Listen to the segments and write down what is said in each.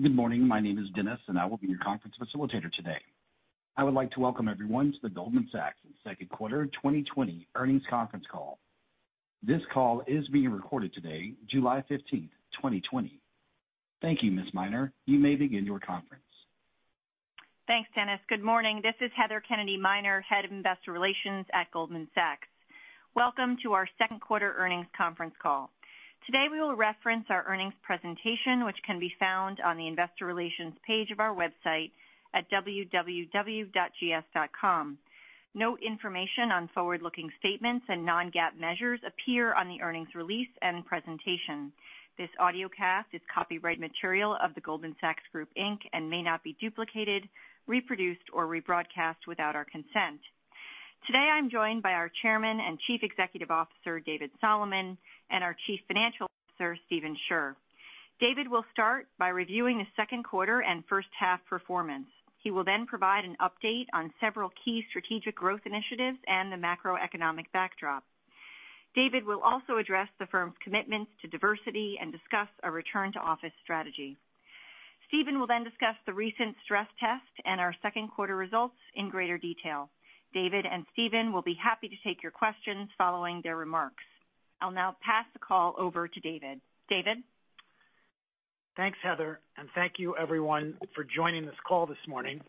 Good morning. My name is Dennis, and I will be your conference facilitator today. I would like to welcome everyone to the Goldman Sachs second quarter 2020 earnings conference call. This call is being recorded today, July 15th, 2020. Thank you, Ms. Miner. You may begin your conference. Thanks, Dennis. Good morning. This is Heather Kennedy Miner, Head of Investor Relations at Goldman Sachs. Welcome to our second quarter earnings conference call. Today, we will reference our earnings presentation, which can be found on the investor relations page of our website at www.gs.com. Note information on forward-looking statements and non-GAAP measures appear on the earnings release and presentation. This audiocast is copyright material of The Goldman Sachs Group, Inc. and may not be duplicated, reproduced, or rebroadcast without our consent. Today, I'm joined by our Chairman and Chief Executive Officer, David Solomon, and our Chief Financial Officer, Stephen Scherr. David will start by reviewing the second quarter and first half performance. He will then provide an update on several key strategic growth initiatives and the macroeconomic backdrop. David will also address the firm's commitments to diversity and discuss a return-to-office strategy. Stephen will then discuss the recent stress test and our second quarter results in greater detail. David and Stephen will be happy to take your questions following their remarks. I'll now pass the call over to David. David? Thanks, Heather, and thank you everyone for joining this call this morning.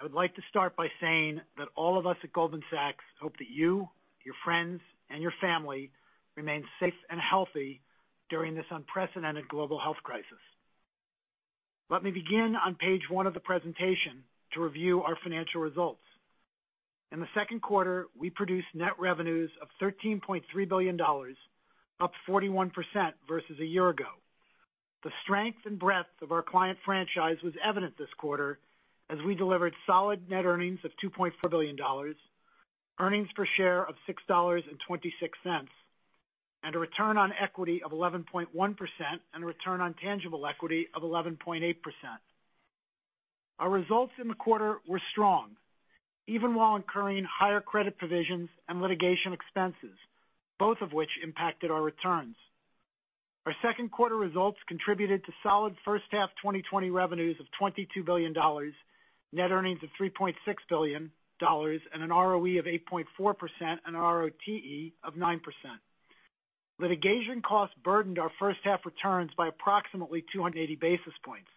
I would like to start by saying that all of us at Goldman Sachs hope that you, your friends, and your family remain safe and healthy during this unprecedented global health crisis. Let me begin on page one of the presentation to review our financial results. In the second quarter, we produced net revenues of $13.3 billion, up 41% versus a year ago. The strength and breadth of our client franchise was evident this quarter as we delivered solid net earnings of $2.4 billion, earnings per share of $6.26, and a return on equity of 11.1% and a return on tangible equity of 11.8%. Our results in the quarter were strong, even while incurring higher credit provisions and litigation expenses, both of which impacted our returns. Our second quarter results contributed to solid first half 2020 revenues of $22 billion, net earnings of $3.6 billion, and an ROE of 8.4% and an ROTE of 9%. Litigation costs burdened our first half returns by approximately 280 basis points.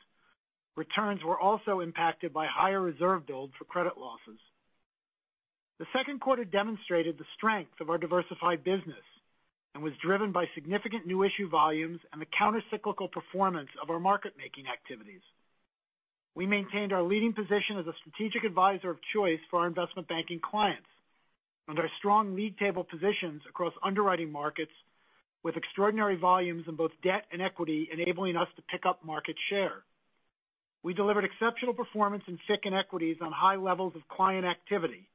Returns were also impacted by higher reserve build for credit losses. The second quarter demonstrated the strength of our diversified business and was driven by significant new issue volumes and the counter-cyclical performance of our market-making activities. We maintained our leading position as a strategic advisor of choice for our investment banking clients, and our strong league table positions across underwriting markets with extraordinary volumes in both debt and equity enabling us to pick up market share. We delivered exceptional performance in FICC and equities on high levels of client activity,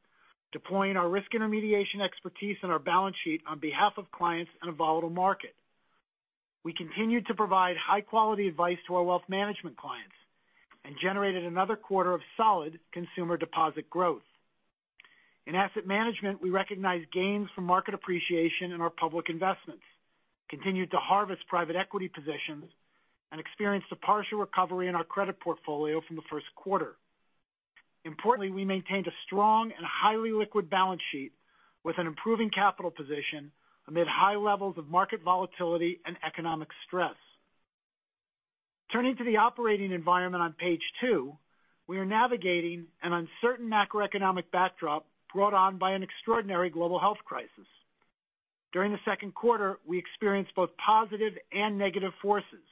deploying our risk intermediation expertise and our balance sheet on behalf of clients in a volatile market. We continued to provide high-quality advice to our wealth management clients and generated another quarter of solid consumer deposit growth. In asset management, we recognized gains from market appreciation in our public investments, continued to harvest private equity positions, and experienced a partial recovery in our credit portfolio from the first quarter. Importantly, we maintained a strong and highly liquid balance sheet with an improving capital position amid high levels of market volatility and economic stress. Turning to the operating environment on page two, we are navigating an uncertain macroeconomic backdrop brought on by an extraordinary global health crisis. During the second quarter, we experienced both positive and negative forces,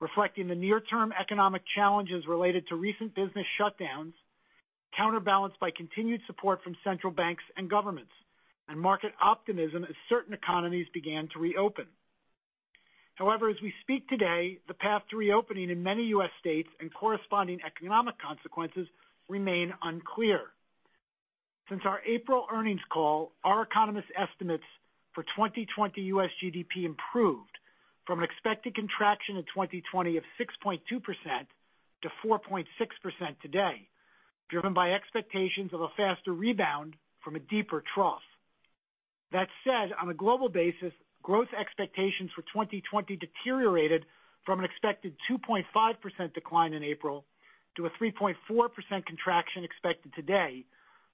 reflecting the near-term economic challenges related to recent business shutdowns, counterbalanced by continued support from central banks and governments, and market optimism as certain economies began to reopen. However, as we speak today, the path to reopening in many U.S. states and corresponding economic consequences remain unclear. Since our April earnings call, our economist estimates for 2020 U.S. GDP improved from an expected contraction in 2020 of 6.2% to 4.6% today, driven by expectations of a faster rebound from a deeper trough. That said, on a global basis, growth expectations for 2020 deteriorated from an expected 2.5% decline in April to a 3.4% contraction expected today,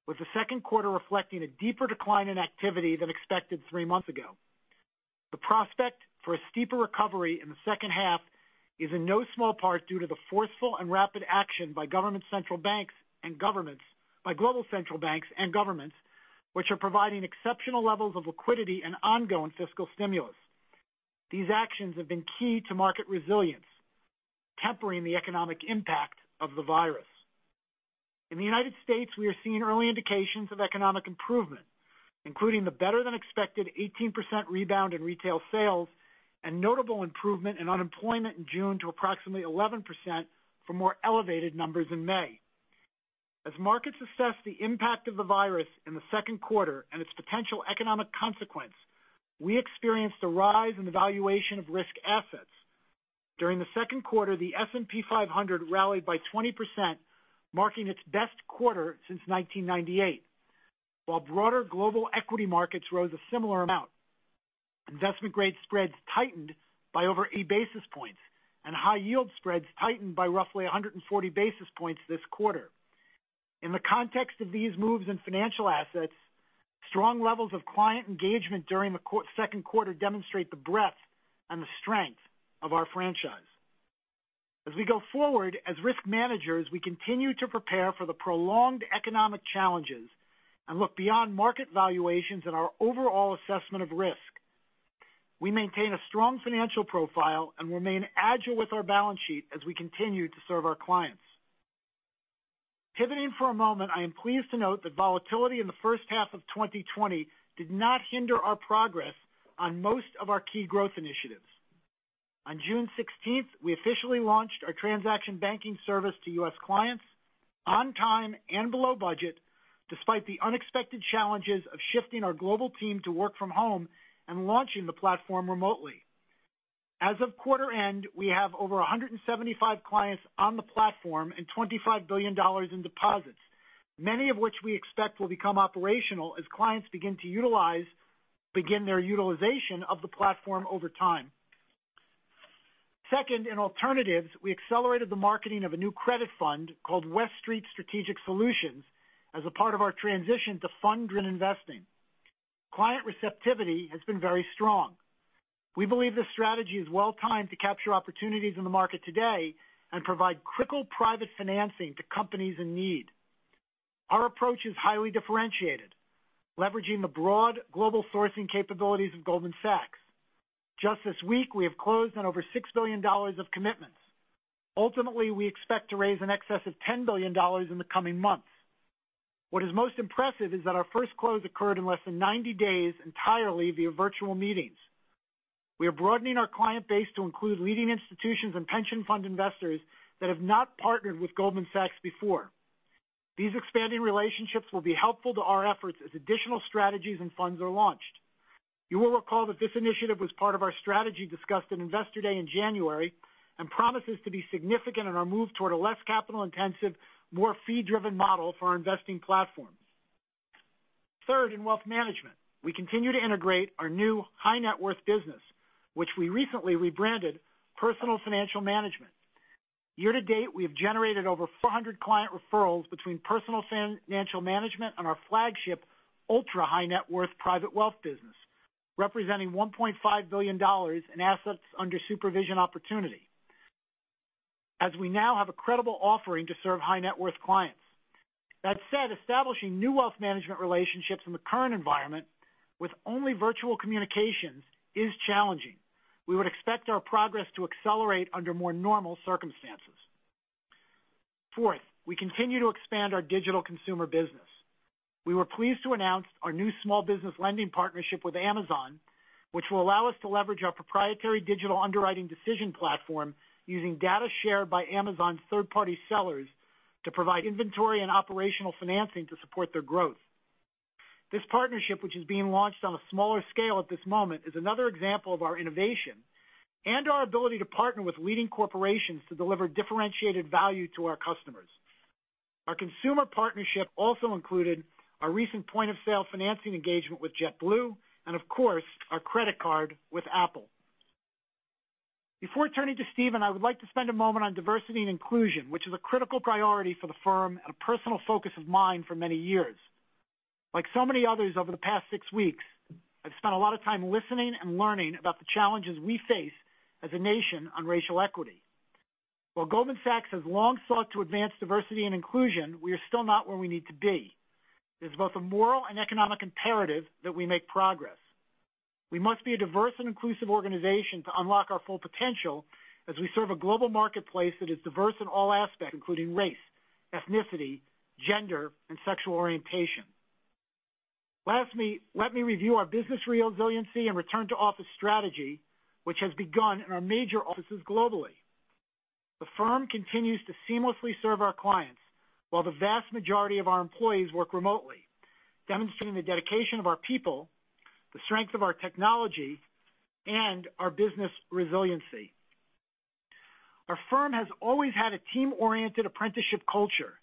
with the second quarter reflecting a deeper decline in activity than expected three months ago. The prospect for a steeper recovery in the second half is in no small part due to the forceful and rapid action by global central banks and governments, which are providing exceptional levels of liquidity and ongoing fiscal stimulus. These actions have been key to market resilience, tempering the economic impact of the virus. In the United States, we are seeing early indications of economic improvement, including the better-than-expected 18% rebound in retail sales and notable improvement in unemployment in June to approximately 11% from more elevated numbers in May. As markets assess the impact of the virus in the second quarter and its potential economic consequence, we experienced a rise in the valuation of risk assets. During the second quarter, the S&P 500 rallied by 20%, marking its best quarter since 1998, while broader global equity markets rose a similar amount. Investment-grade spreads tightened by over 80 basis points, and high-yield spreads tightened by roughly 140 basis points this quarter. In the context of these moves in financial assets, strong levels of client engagement during the second quarter demonstrate the breadth and the strength of our franchise. As we go forward as risk managers, we continue to prepare for the prolonged economic challenges and look beyond market valuations in our overall assessment of risk. We maintain a strong financial profile and remain agile with our balance sheet as we continue to serve our clients. Pivoting for a moment, I am pleased to note that volatility in the first half of 2020 did not hinder our progress on most of our key growth initiatives. On June 16th, we officially launched our transaction banking service to U.S. clients on time and below budget, despite the unexpected challenges of shifting our global team to work from home and launching the platform remotely. As of quarter end, we have over 175 clients on the platform and $25 billion in deposits, many of which we expect will become operational as clients begin to utilize begin their utilization of the platform over time. Second, in alternatives, we accelerated the marketing of a new credit fund called West Street Strategic Solutions as a part of our transition to fund-driven investing. Client receptivity has been very strong. We believe this strategy is well-timed to capture opportunities in the market today and provide critical private financing to companies in need. Our approach is highly differentiated, leveraging the broad global sourcing capabilities of Goldman Sachs. Just this week, we have closed on over $6 billion of commitments. Ultimately, we expect to raise in excess of $10 billion in the coming months. What is most impressive is that our first close occurred in less than 90 days entirely via virtual meetings. We are broadening our client base to include leading institutions and pension fund investors that have not partnered with Goldman Sachs before. These expanding relationships will be helpful to our efforts as additional strategies and funds are launched. You will recall that this initiative was part of our strategy discussed at Investor Day in January and promises to be significant in our move toward a less capital-intensive, more fee-driven model for our investing platforms. Third, in wealth management, we continue to integrate our new high net worth business, which we recently rebranded Personal Financial Management. Year to date, we have generated over 400 client referrals between Personal Financial Management and our flagship ultra-high net worth private wealth business, representing $1.5 billion in assets under supervision opportunity. As we now have a credible offering to serve high net worth clients. That said, establishing new wealth management relationships in the current environment with only virtual communications is challenging. We would expect our progress to accelerate under more normal circumstances. Fourth, we continue to expand our digital consumer business. We were pleased to announce our new small business lending partnership with Amazon, which will allow us to leverage our proprietary digital underwriting decision platform using data shared by Amazon's third-party sellers to provide inventory and operational financing to support their growth. This partnership, which is being launched on a smaller scale at this moment, is another example of our innovation and our ability to partner with leading corporations to deliver differentiated value to our customers. Our consumer partnership also included our recent point-of-sale financing engagement with JetBlue and, of course, our credit card with Apple. Before turning to Stephen, I would like to spend a moment on diversity and inclusion, which is a critical priority for the firm and a personal focus of mine for many years. Like so many others over the past six weeks, I've spent a lot of time listening and learning about the challenges we face as a nation on racial equity. While Goldman Sachs has long sought to advance diversity and inclusion, we are still not where we need to be. It is both a moral and economic imperative that we make progress. We must be a diverse and inclusive organization to unlock our full potential as we serve a global marketplace that is diverse in all aspects, including race, ethnicity, gender, and sexual orientation. Lastly, let me review our business resiliency and return to office strategy, which has begun in our major offices globally. The firm continues to seamlessly serve our clients while the vast majority of our employees work remotely, demonstrating the dedication of our people the strength of our technology, and our business resiliency. Our firm has always had a team-oriented apprenticeship culture,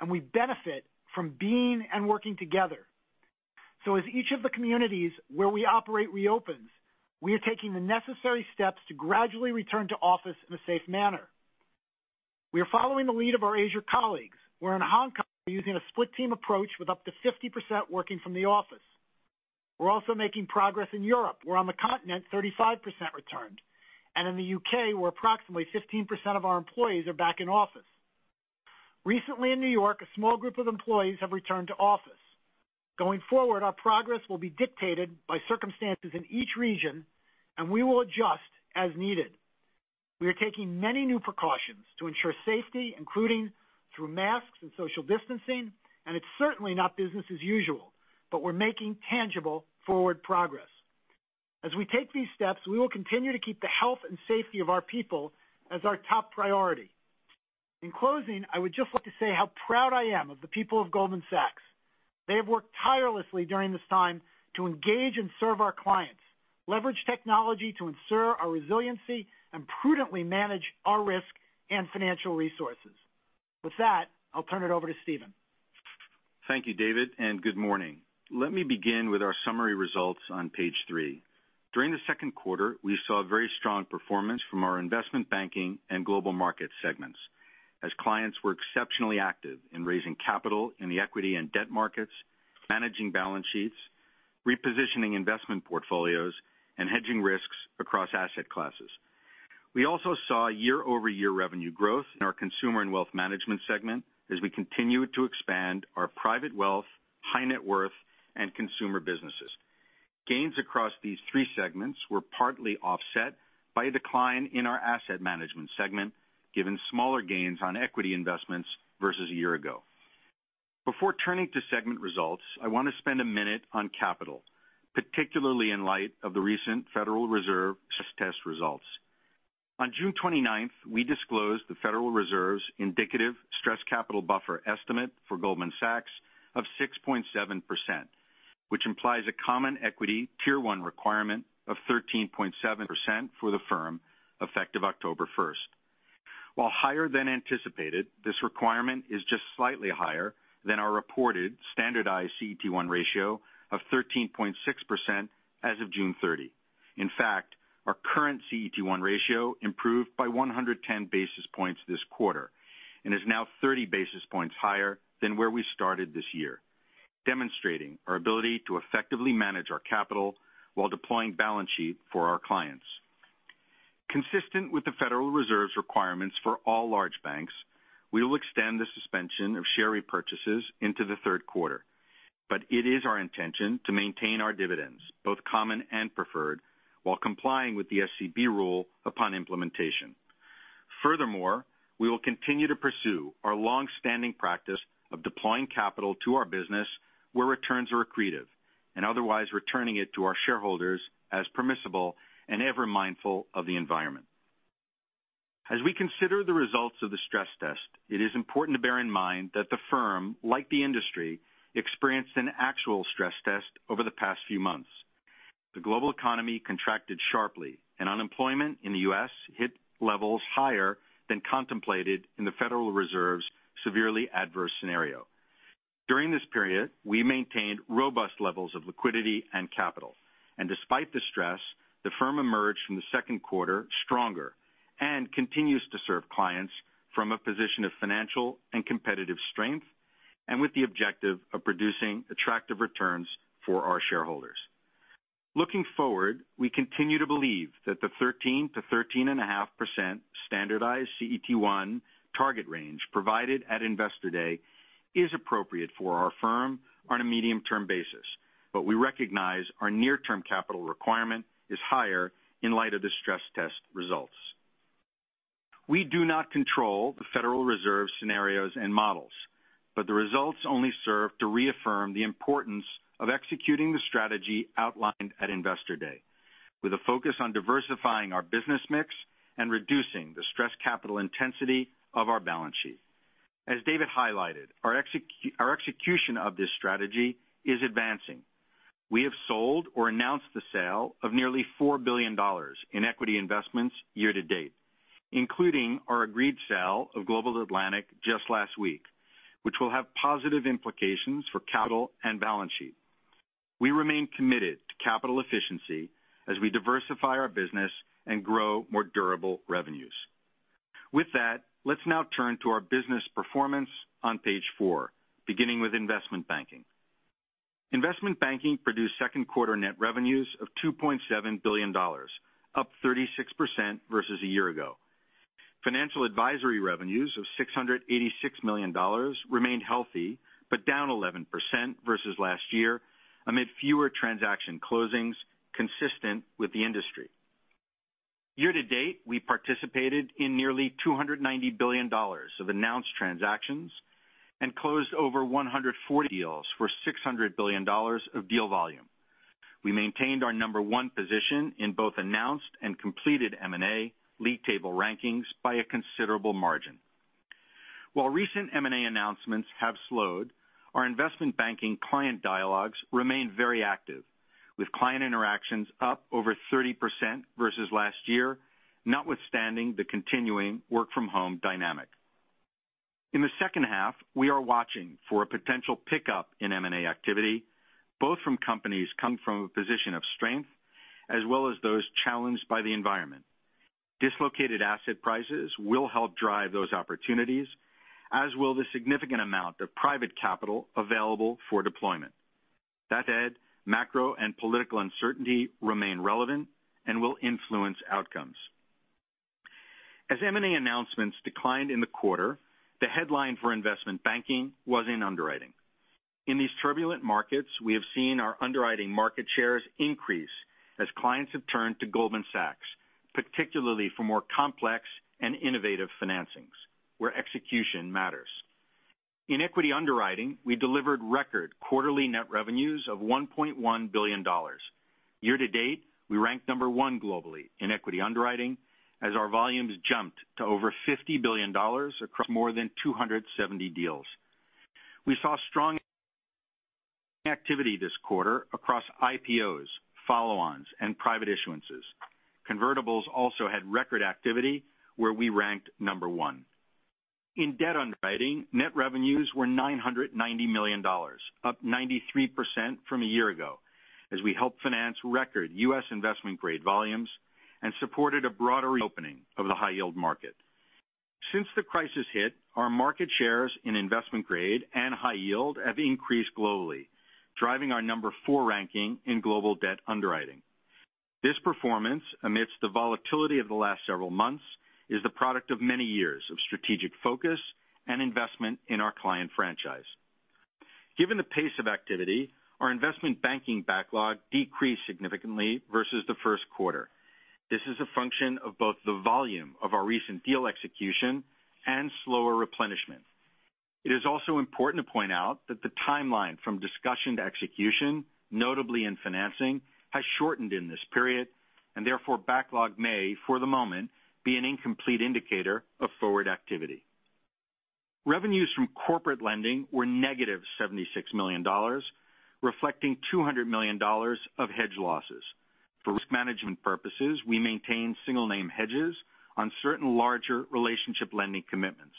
and we benefit from being and working together. So as each of the communities where we operate reopens, we are taking the necessary steps to gradually return to office in a safe manner. We are following the lead of our Asia colleagues, where in Hong Kong, we're using a split team approach with up to 50% working from the office. We're also making progress in Europe, where on the continent, 35% returned, and in the U.K., where approximately 15% of our employees are back in office. Recently in New York, a small group of employees have returned to office. Going forward, our progress will be dictated by circumstances in each region, and we will adjust as needed. We are taking many new precautions to ensure safety, including through masks and social distancing, and it's certainly not business as usual, but we're making tangible forward progress. As we take these steps, we will continue to keep the health and safety of our people as our top priority. In closing, I would just like to say how proud I am of the people of Goldman Sachs. They have worked tirelessly during this time to engage and serve our clients, leverage technology to ensure our resiliency, and prudently manage our risk and financial resources. With that, I'll turn it over to Stephen. Thank you, David, and good morning. Let me begin with our summary results on page three. During the second quarter, we saw very strong performance from our investment banking and global market segments as clients were exceptionally active in raising capital in the equity and debt markets, managing balance sheets, repositioning investment portfolios, and hedging risks across asset classes. We also saw year-over-year revenue growth in our consumer and wealth management segment as we continue to expand our private wealth, high net worth, and consumer businesses. Gains across these three segments were partly offset by a decline in our asset management segment, given smaller gains on equity investments versus a year ago. Before turning to segment results, I want to spend a minute on capital, particularly in light of the recent Federal Reserve stress test results. On June 29th, we disclosed the Federal Reserve's indicative stress capital buffer estimate for Goldman Sachs of 6.7%, which implies a common equity Tier 1 requirement of 13.7% for the firm effective October 1st. While higher than anticipated, this requirement is just slightly higher than our reported standardized CET1 ratio of 13.6% as of June 30. In fact, our current CET1 ratio improved by 110 basis points this quarter and is now 30 basis points higher than where we started this year demonstrating our ability to effectively manage our capital while deploying balance sheet for our clients. Consistent with the Federal Reserve's requirements for all large banks, we will extend the suspension of share repurchases into the third quarter. But it is our intention to maintain our dividends, both common and preferred, while complying with the SCB rule upon implementation. Furthermore, we will continue to pursue our long-standing practice of deploying capital to our business where returns are accretive, and otherwise returning it to our shareholders as permissible and ever mindful of the environment. As we consider the results of the stress test, it is important to bear in mind that the firm, like the industry, experienced an actual stress test over the past few months. The global economy contracted sharply, and unemployment in the U.S. hit levels higher than contemplated in the Federal Reserve's severely adverse scenario. During this period, we maintained robust levels of liquidity and capital. And despite the stress, the firm emerged from the second quarter stronger and continues to serve clients from a position of financial and competitive strength, and with the objective of producing attractive returns for our shareholders. Looking forward, we continue to believe that the 13%-13.5% standardized CET1 target range provided at Investor Day is appropriate for our firm on a medium-term basis. But we recognize our near-term capital requirement is higher in light of the stress test results. We do not control the Federal Reserve scenarios and models, but the results only serve to reaffirm the importance of executing the strategy outlined at Investor Day, with a focus on diversifying our business mix and reducing the stress capital intensity of our balance sheet. As David highlighted, our execution of this strategy is advancing. We have sold or announced the sale of nearly $4 billion in equity investments year to date, including our agreed sale of Global Atlantic just last week, which will have positive implications for capital and balance sheet. We remain committed to capital efficiency as we diversify our business and grow more durable revenues. With that, let's now turn to our business performance on page four, beginning with investment banking. Investment banking produced second quarter net revenues of $2.7 billion, up 36% versus a year ago. Financial advisory revenues of $686 million remained healthy, but down 11% versus last year amid fewer transaction closings consistent with the industry. Year to date, we participated in nearly $290 billion of announced transactions and closed over 140 deals for $600 billion of deal volume. We maintained our number one position in both announced and completed M&A league table rankings by a considerable margin. While recent M&A announcements have slowed, our investment banking client dialogues remain very active, with client interactions up over 30% versus last year, notwithstanding the continuing work-from-home dynamic. In the second half, we are watching for a potential pickup in M&A activity, both from companies coming from a position of strength as well as those challenged by the environment. Dislocated asset prices will help drive those opportunities, as will the significant amount of private capital available for deployment. That said, macro and political uncertainty remain relevant and will influence outcomes. As M&A announcements declined in the quarter, the headline for investment banking was in underwriting. In these turbulent markets, we have seen our underwriting market shares increase as clients have turned to Goldman Sachs, particularly for more complex and innovative financings where execution matters. In equity underwriting, we delivered record quarterly net revenues of $1.1 billion. Year to date, we ranked number one globally in equity underwriting as our volumes jumped to over $50 billion across more than 270 deals. We saw strong activity this quarter across IPOs, follow-ons, and private issuances. Convertibles also had record activity where we ranked number one. In debt underwriting, net revenues were $990 million, up 93% from a year ago, as we helped finance record U.S. investment-grade volumes and supported a broader reopening of the high-yield market. Since the crisis hit, our market shares in investment grade and high yield have increased globally, driving our number four ranking in global debt underwriting. This performance, amidst the volatility of the last several months, is the product of many years of strategic focus and investment in our client franchise. Given the pace of activity, our investment banking backlog decreased significantly versus the first quarter. This is a function of both the volume of our recent deal execution and slower replenishment. It is also important to point out that the timeline from discussion to execution, notably in financing, has shortened in this period, and therefore backlog may, for the moment, be an incomplete indicator of forward activity. Revenues from corporate lending were negative $76 million, reflecting $200 million of hedge losses. For risk management purposes, we maintain single name hedges on certain larger relationship lending commitments.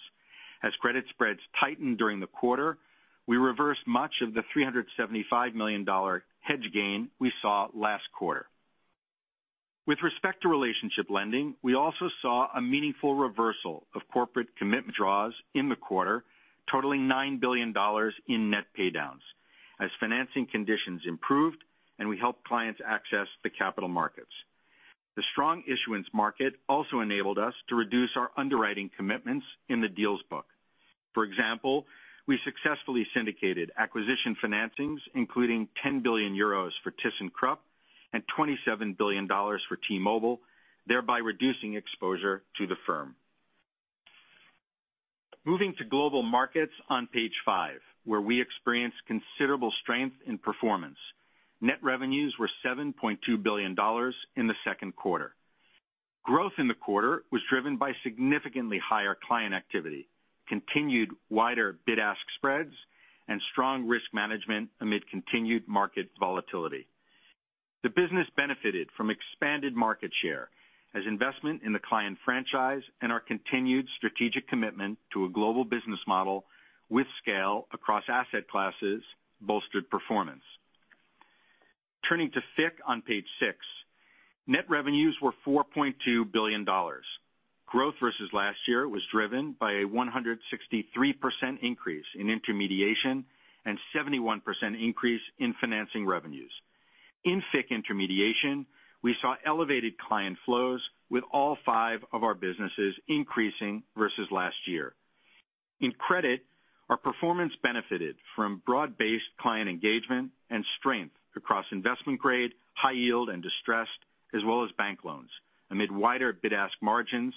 As credit spreads tightened during the quarter, we reversed much of the $375 million hedge gain we saw last quarter. With respect to relationship lending, we also saw a meaningful reversal of corporate commitment draws in the quarter, totaling $9 billion in net paydowns as financing conditions improved and we helped clients access the capital markets. The strong issuance market also enabled us to reduce our underwriting commitments in the deals book. For example, we successfully syndicated acquisition financings, including 10 billion euros for ThyssenKrupp and $27 billion for T-Mobile, thereby reducing exposure to the firm. Moving to global markets on page five, where we experienced considerable strength in performance. Net revenues were $7.2 billion in the second quarter. Growth in the quarter was driven by significantly higher client activity, continued wider bid-ask spreads, and strong risk management amid continued market volatility. The business benefited from expanded market share as investment in the client franchise and our continued strategic commitment to a global business model with scale across asset classes bolstered performance. Turning to FICC on page six. Net revenues were $4.2 billion. Growth versus last year was driven by a 163% increase in intermediation and 71% increase in financing revenues. In FICC intermediation, we saw elevated client flows with all five of our businesses increasing versus last year. In credit, our performance benefited from broad-based client engagement and strength across investment grade, high yield, and distressed, as well as bank loans, amid wider bid-ask margins,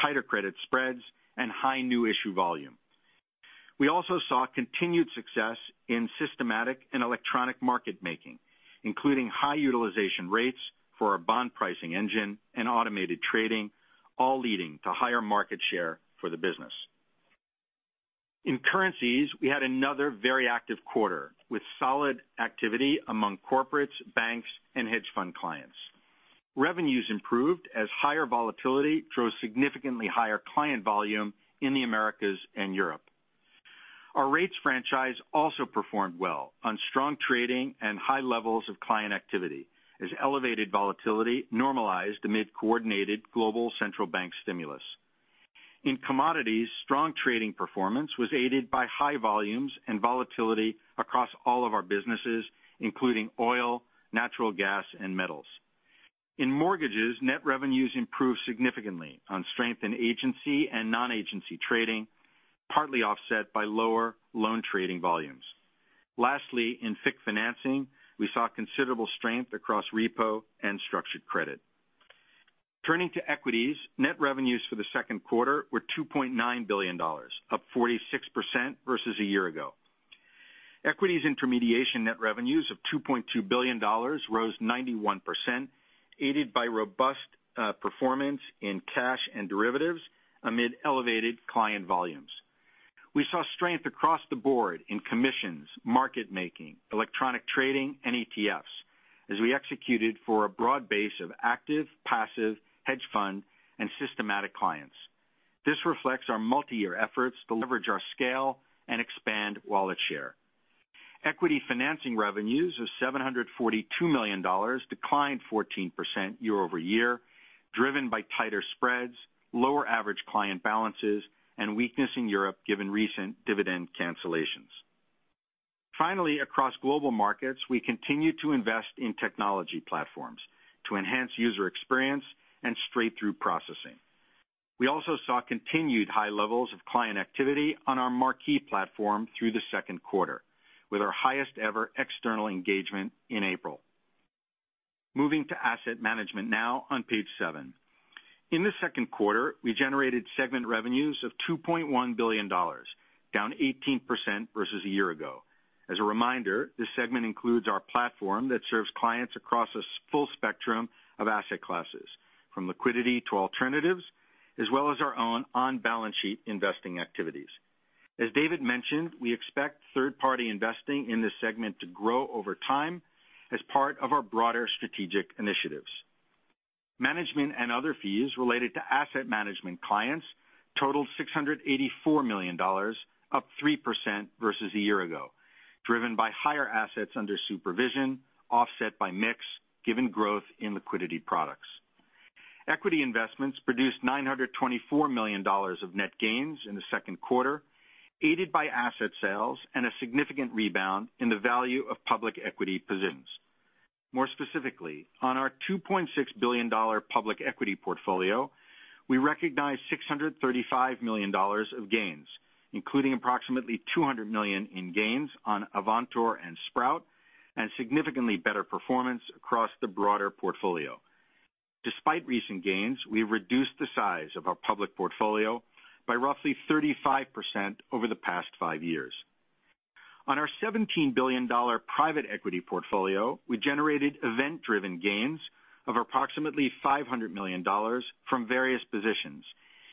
tighter credit spreads, and high new issue volume. We also saw continued success in systematic and electronic market making, including high utilization rates for our bond pricing engine and automated trading, all leading to higher market share for the business. In currencies, we had another very active quarter with solid activity among corporates, banks, and hedge fund clients. Revenues improved as higher volatility drove significantly higher client volume in the Americas and Europe. Our rates franchise also performed well on strong trading and high levels of client activity as elevated volatility normalized amid coordinated global central bank stimulus. In commodities, strong trading performance was aided by high volumes and volatility across all of our businesses, including oil, natural gas, and metals. In mortgages, net revenues improved significantly on strength in agency and non-agency trading, partly offset by lower loan trading volumes. Lastly, in FICC financing, we saw considerable strength across repo and structured credit. Turning to equities, net revenues for the second quarter were $2.9 billion, up 46% versus a year ago. Equities intermediation net revenues of $2.2 billion rose 91%, aided by robust uh, performance in cash and derivatives amid elevated client volumes. We saw strength across the board in commissions, market making, electronic trading, and ETFs as we executed for a broad base of active, passive, hedge fund, and systematic clients. This reflects our multi-year efforts to leverage our scale and expand wallet share. Equity financing revenues of $742 million declined 14% year-over-year, driven by tighter spreads, lower average client balances, and weakness in Europe given recent dividend cancellations. Finally, across global markets, we continue to invest in technology platforms to enhance user experience and straight-through processing. We also saw continued high levels of client activity on our Marquee platform through the second quarter, with our highest ever external engagement in April. Moving to asset management now on page seven. In the second quarter, we generated segment revenues of $2.1 billion, down 18% versus a year ago. As a reminder, this segment includes our platform that serves clients across a full spectrum of asset classes, from liquidity to alternatives, as well as our own on-balance sheet investing activities. As David mentioned, we expect third-party investing in this segment to grow over time as part of our broader strategic initiatives. Management and other fees related to asset management clients totaled $684 million, up 3% versus a year ago, driven by higher assets under supervision, offset by mix, given growth in liquidity products. Equity investments produced $924 million of net gains in the second quarter, aided by asset sales and a significant rebound in the value of public equity positions. More specifically, on our $2.6 billion public equity portfolio, we recognized $635 million of gains, including approximately 200 million in gains on Avantor and Sprout, and significantly better performance across the broader portfolio. Despite recent gains, we've reduced the size of our public portfolio by roughly 35% over the past five years. On our $17 billion private equity portfolio, we generated event-driven gains of approximately $500 million from various positions,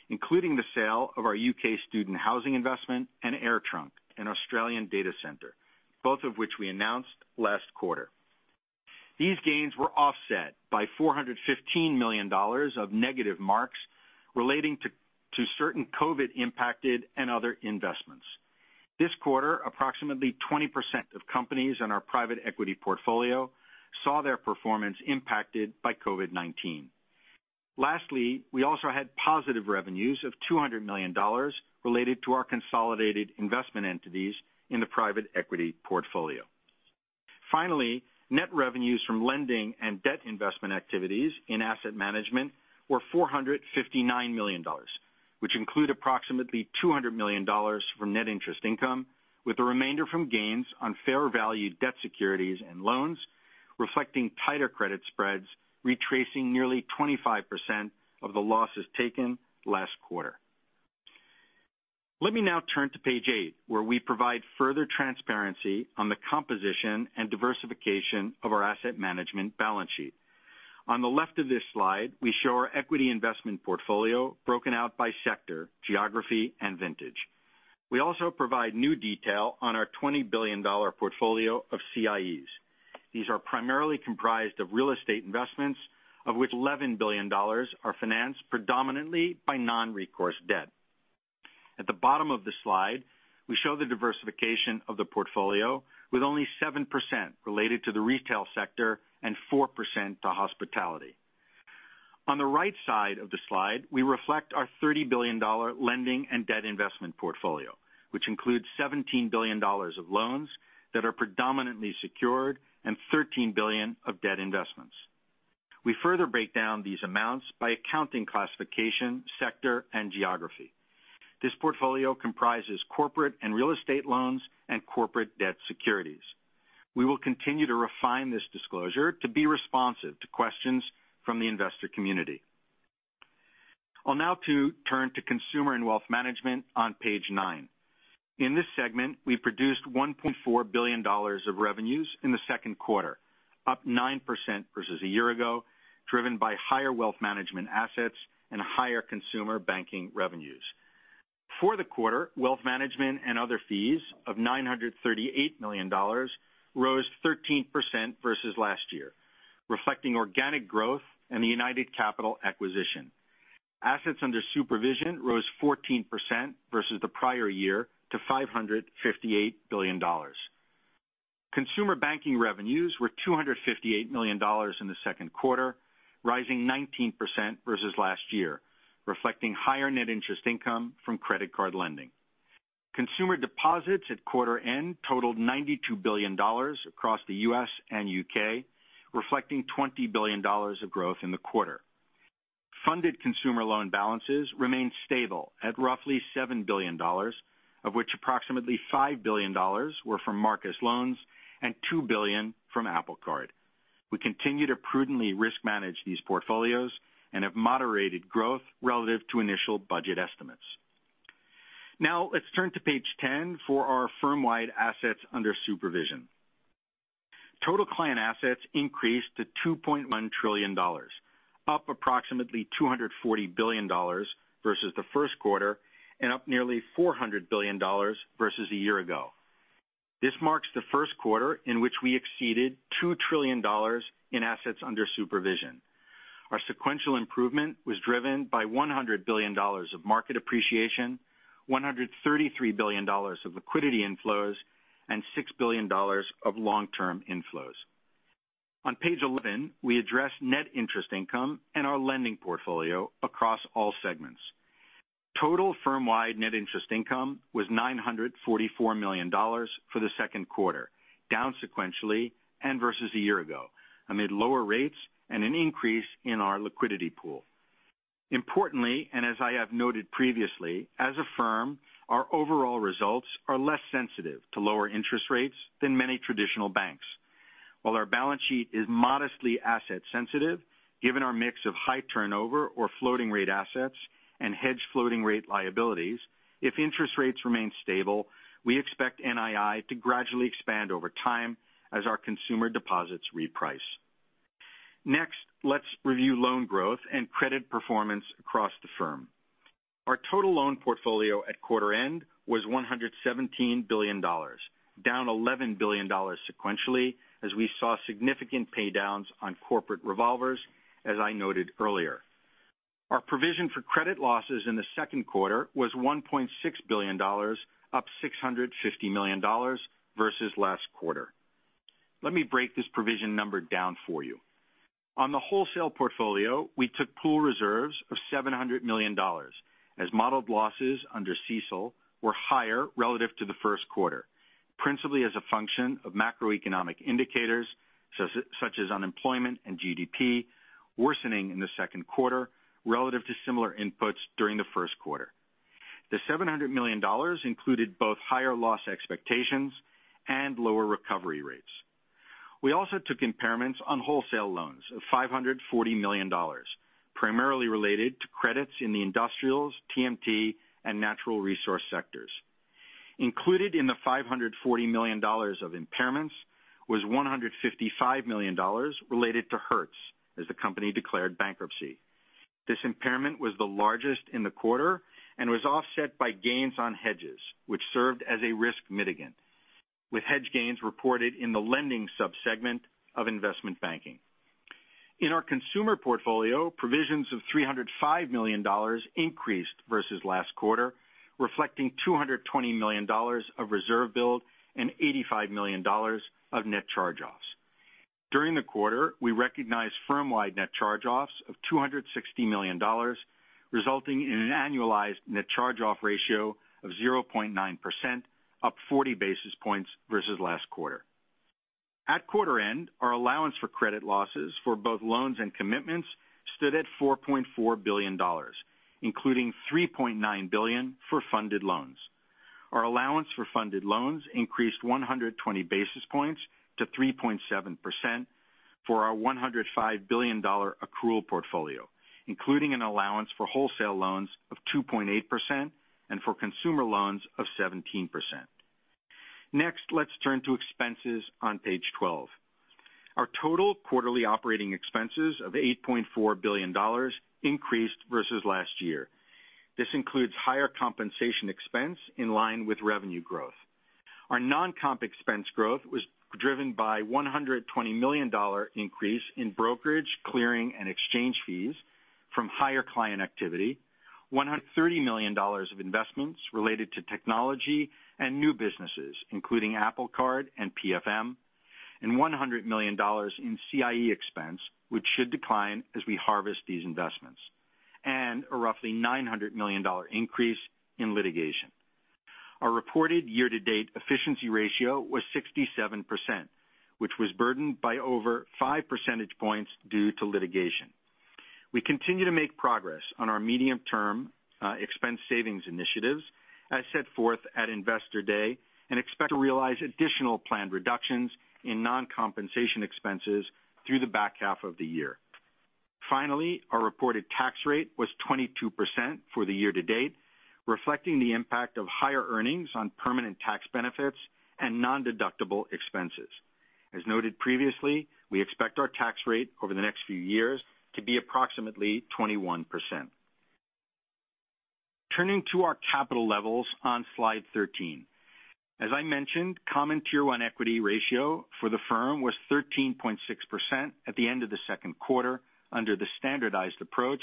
including the sale of our U.K. student housing investment and AirTrunk, an Australian data center, both of which we announced last quarter. These gains were offset by $415 million of negative marks relating to certain COVID-impacted and other investments. This quarter, approximately 20% of companies in our private equity portfolio saw their performance impacted by COVID-19. Lastly, we also had positive revenues of $200 million related to our consolidated investment entities in the private equity portfolio. Finally, net revenues from lending and debt investment activities in asset management were $459 million, which include approximately $200 million from net interest income, with the remainder from gains on fair value debt securities and loans, reflecting tighter credit spreads, retracing nearly 25% of the losses taken last quarter. Let me now turn to page eight, where we provide further transparency on the composition and diversification of our asset management balance sheet. On the left of this slide, we show our equity investment portfolio broken out by sector, geography, and vintage. We also provide new detail on our $20 billion portfolio of CIEs. These are primarily comprised of real estate investments, of which $11 billion are financed predominantly by non-recourse debt. At the bottom of the slide, we show the diversification of the portfolio with only 7% related to the retail sector and 4% to hospitality. On the right side of the slide, we reflect our $30 billion lending and debt investment portfolio, which includes $17 billion of loans that are predominantly secured and 13 billion of debt investments. We further break down these amounts by accounting classification, sector, and geography. This portfolio comprises corporate and real estate loans and corporate debt securities. We will continue to refine this disclosure to be responsive to questions from the investor community. I'll now turn to Consumer and Wealth Management on page nine. In this segment, we produced $1.4 billion of revenues in the second quarter, up 9% versus a year ago, driven by higher wealth management assets and higher consumer banking revenues. For the quarter, wealth management and other fees of $938 million rose 13% versus last year, reflecting organic growth and the United Capital acquisition. Assets under supervision rose 14% versus the prior year to $558 billion. Consumer banking revenues were $258 million in the second quarter, rising 19% versus last year, reflecting higher net interest income from credit card lending. Consumer deposits at quarter end totaled $92 billion across the U.S. and U.K., reflecting $20 billion of growth in the quarter. Funded consumer loan balances remained stable at roughly $7 billion, of which approximately $5 billion were from Marcus loans and 2 billion from Apple Card. We continue to prudently risk manage these portfolios and have moderated growth relative to initial budget estimates. Now let's turn to page 10 for our firm-wide assets under supervision. Total client assets increased to $2.1 trillion, up approximately $240 billion versus the first quarter and up nearly $400 billion versus a year ago. This marks the first quarter in which we exceeded $2 trillion in assets under supervision. Our sequential improvement was driven by $100 billion of market appreciation, $133 billion of liquidity inflows, and $6 billion of long-term inflows. On page 11, we address net interest income and our lending portfolio across all segments. Total firm-wide net interest income was $944 million for the second quarter, down sequentially and versus a year ago, amid lower rates and an increase in our liquidity pool. Importantly, and as I have noted previously, as a firm, our overall results are less sensitive to lower interest rates than many traditional banks. While our balance sheet is modestly asset sensitive, given our mix of high turnover or floating rate assets and hedge floating rate liabilities, if interest rates remain stable, we expect NII to gradually expand over time as our consumer deposits reprice. Next, let's review loan growth and credit performance across the firm. Our total loan portfolio at quarter end was $117 billion, down $11 billion sequentially as we saw significant paydowns on corporate revolvers, as I noted earlier. Our provision for credit losses in the second quarter was $1.6 billion, up $650 million versus last quarter. Let me break this provision number down for you. On the wholesale portfolio, we took pool reserves of $700 million as modeled losses under CECL were higher relative to the first quarter, principally as a function of macroeconomic indicators such as unemployment and GDP worsening in the second quarter relative to similar inputs during the first quarter. The $700 million included both higher loss expectations and lower recovery rates. We also took impairments on wholesale loans of $540 million, primarily related to credits in the industrials, TMT, and natural resource sectors. Included in the $540 million of impairments was $155 million related to Hertz as the company declared bankruptcy. This impairment was the largest in the quarter and was offset by gains on hedges, which served as a risk mitigant, with hedge gains reported in the lending sub-segment of investment banking. In our consumer portfolio, provisions of $305 million increased versus last quarter, reflecting $220 million of reserve build and $85 million of net charge-offs. During the quarter, we recognized firm-wide net charge-offs of $260 million, resulting in an annualized net charge-off ratio of 0.9%, up 40 basis points versus last quarter. At quarter end, our allowance for credit losses for both loans and commitments stood at $4.4 billion, including 3.9 billion for funded loans. Our allowance for funded loans increased 120 basis points to 3.7% for our $105 billion accrual portfolio, including an allowance for wholesale loans of 2.8% and for consumer loans of 17%. Next, let's turn to expenses on page 12. Our total quarterly operating expenses of $8.4 billion increased versus last year. This includes higher compensation expense in line with revenue growth. Our non-comp expense growth was driven by $120 million increase in brokerage, clearing, and exchange fees from higher client activity, $130 million of investments related to technology and new businesses, including Apple Card and PFM, and $100 million in CIE expense, which should decline as we harvest these investments, and a roughly $900 million increase in litigation. Our reported year-to-date efficiency ratio was 67%, which was burdened by over five percentage points due to litigation. We continue to make progress on our medium-term uh, expense savings initiatives as set forth at Investor Day and expect to realize additional planned reductions in non-compensation expenses through the back half of the year. Finally, our reported tax rate was 22% for the year to date, reflecting the impact of higher earnings on permanent tax benefits and non-deductible expenses. As noted previously, we expect our tax rate over the next few years to be approximately 21%. Turning to our capital levels on slide 13. As I mentioned, common Tier 1 equity ratio for the firm was 13.6% at the end of the second quarter under the standardized approach,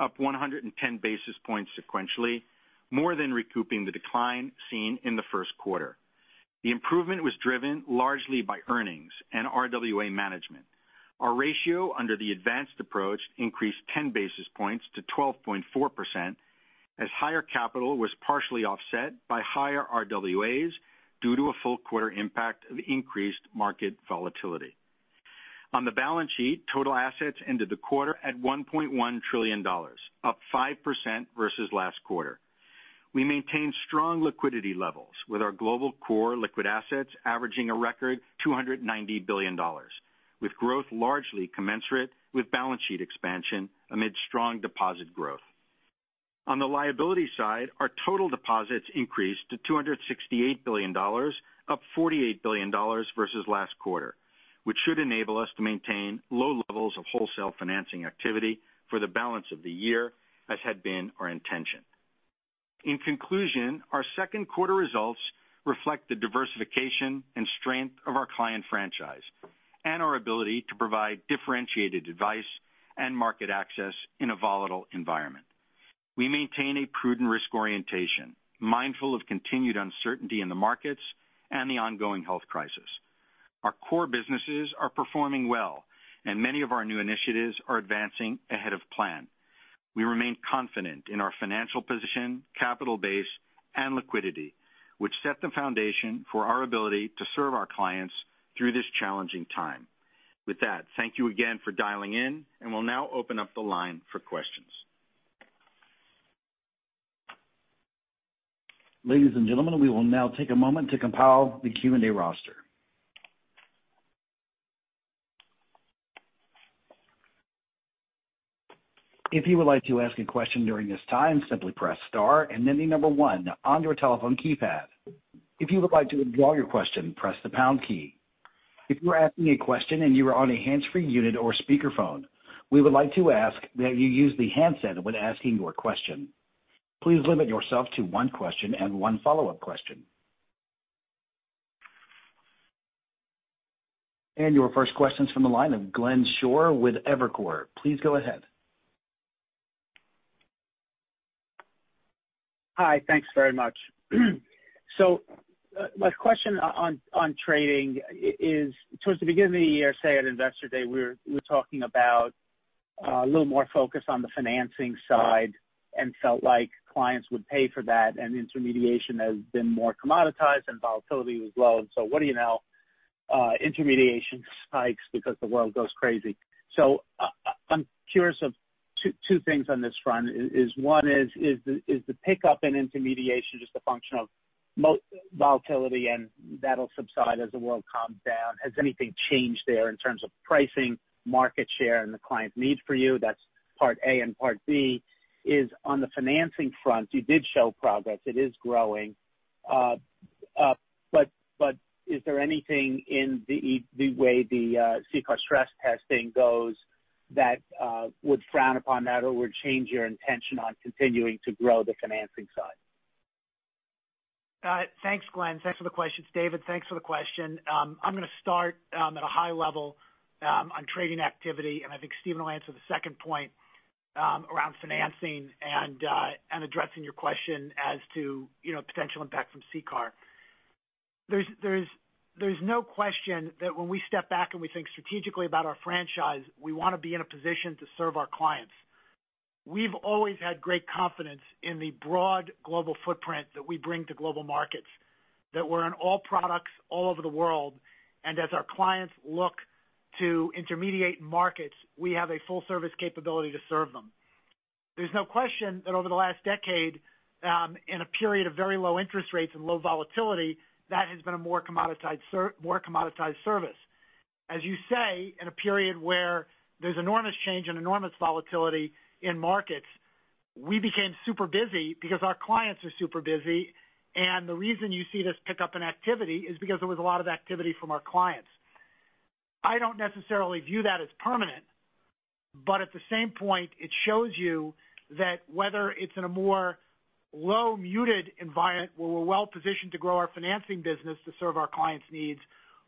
up 110 basis points sequentially, more than recouping the decline seen in the first quarter. The improvement was driven largely by earnings and RWA management, Our ratio under the advanced approach increased 10 basis points to 12.4%, as higher capital was partially offset by higher RWAs due to a full quarter impact of increased market volatility. On the balance sheet, total assets ended the quarter at $1.1 trillion, up 5% versus last quarter. We maintained strong liquidity levels with our global core liquid assets averaging a record $290 billion, with growth largely commensurate with balance sheet expansion amid strong deposit growth. On the liability side, our total deposits increased to $268 billion, up $48 billion versus last quarter, which should enable us to maintain low levels of wholesale financing activity for the balance of the year, as had been our intention. In conclusion, our second quarter results reflect the diversification and strength of our client franchise and our ability to provide differentiated advice and market access in a volatile environment. We maintain a prudent risk orientation, mindful of continued uncertainty in the markets and the ongoing health crisis. Our core businesses are performing well, and many of our new initiatives are advancing ahead of plan. We remain confident in our financial position, capital base, and liquidity, which set the foundation for our ability to serve our clients through this challenging time. With that, thank you again for dialing in, and we'll now open up the line for questions. Ladies and gentlemen, we will now take a moment to compile the Q&A roster. If you would like to ask a question during this time, simply press star and then the number one on your telephone keypad. If you would like to withdraw your question, press the pound key. If you are asking a question and you are on a hands-free unit or speakerphone, we would like to ask that you use the handset when asking your question. Please limit yourself to one question and one follow-up question. And Your first question is from the line of Glenn Schorr with Evercore. Please go ahead. Hi. Thanks very much. So, uh, my question on on trading is, towards the beginning of the year, say at Investor Day, we were talking about uh, a little more focus on the financing side and felt like clients would pay for that, and intermediation has been more commoditized and volatility was low. And so what do you know? Intermediation spikes because the world goes crazy. So uh, I'm curious of two things on this front. Is one is is the is the pickup in intermediation just a function of volatility and that'll subside as the world calms down? Has anything changed there in terms of pricing, market share, and the client need for you? That's part A. And part B is on the financing front, you did show progress. It is growing. Uh uh but but is there anything in the the way the uh, CCAR stress testing goes that uh, would frown upon that or would change your intention on continuing to grow the financing side? Uh, thanks, Glenn. Thanks for the question. It's David. Thanks for the question. Um, I'm going to start um, at a high level um, on trading activity, and I think Stephen will answer the second point around financing and uh and addressing your question as to you know potential impact from CCAR. There's there's there's no question that when we step back and we think strategically about our franchise, we want to be in a position to serve our clients. We've always had great confidence in the broad global footprint that we bring to global markets, that we're in all products all over the world, and as our clients look to intermediate markets, we have a full service capability to serve them. There's no question that over the last decade, um, in a period of very low interest rates and low volatility, that has been a more commoditized service. As you say, in a period where there's enormous change and enormous volatility in markets, we became super busy because our clients are super busy, and the reason you see this pickup in activity is because there was a lot of activity from our clients. I don't necessarily view that as permanent, but at the same point, it shows you that whether it's in a more low muted environment where we're well positioned to grow our financing business to serve our clients' needs,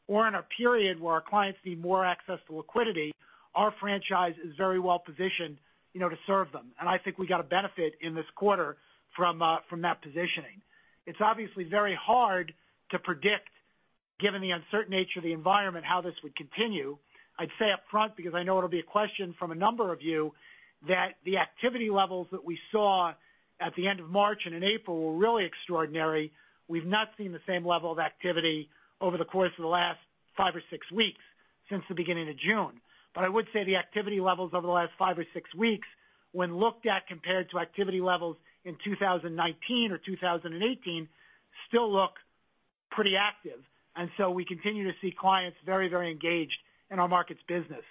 or in a period where our clients need more access to liquidity, our franchise is very well positioned you know, to serve them. And I think we got a benefit in this quarter from uh, from that positioning. It's obviously very hard to predict, given the uncertain nature of the environment, how this would continue. I'd say up front, because I know it'll be a question from a number of you, that the activity levels that we saw at the end of March and in April were really extraordinary. We've not seen the same level of activity over the course of the last five or six weeks since the beginning of June. But I would say the activity levels over the last five or six weeks, when looked at compared to activity levels in 2019 or 2018, still look pretty active. And so we continue to see clients very very engaged in our markets business.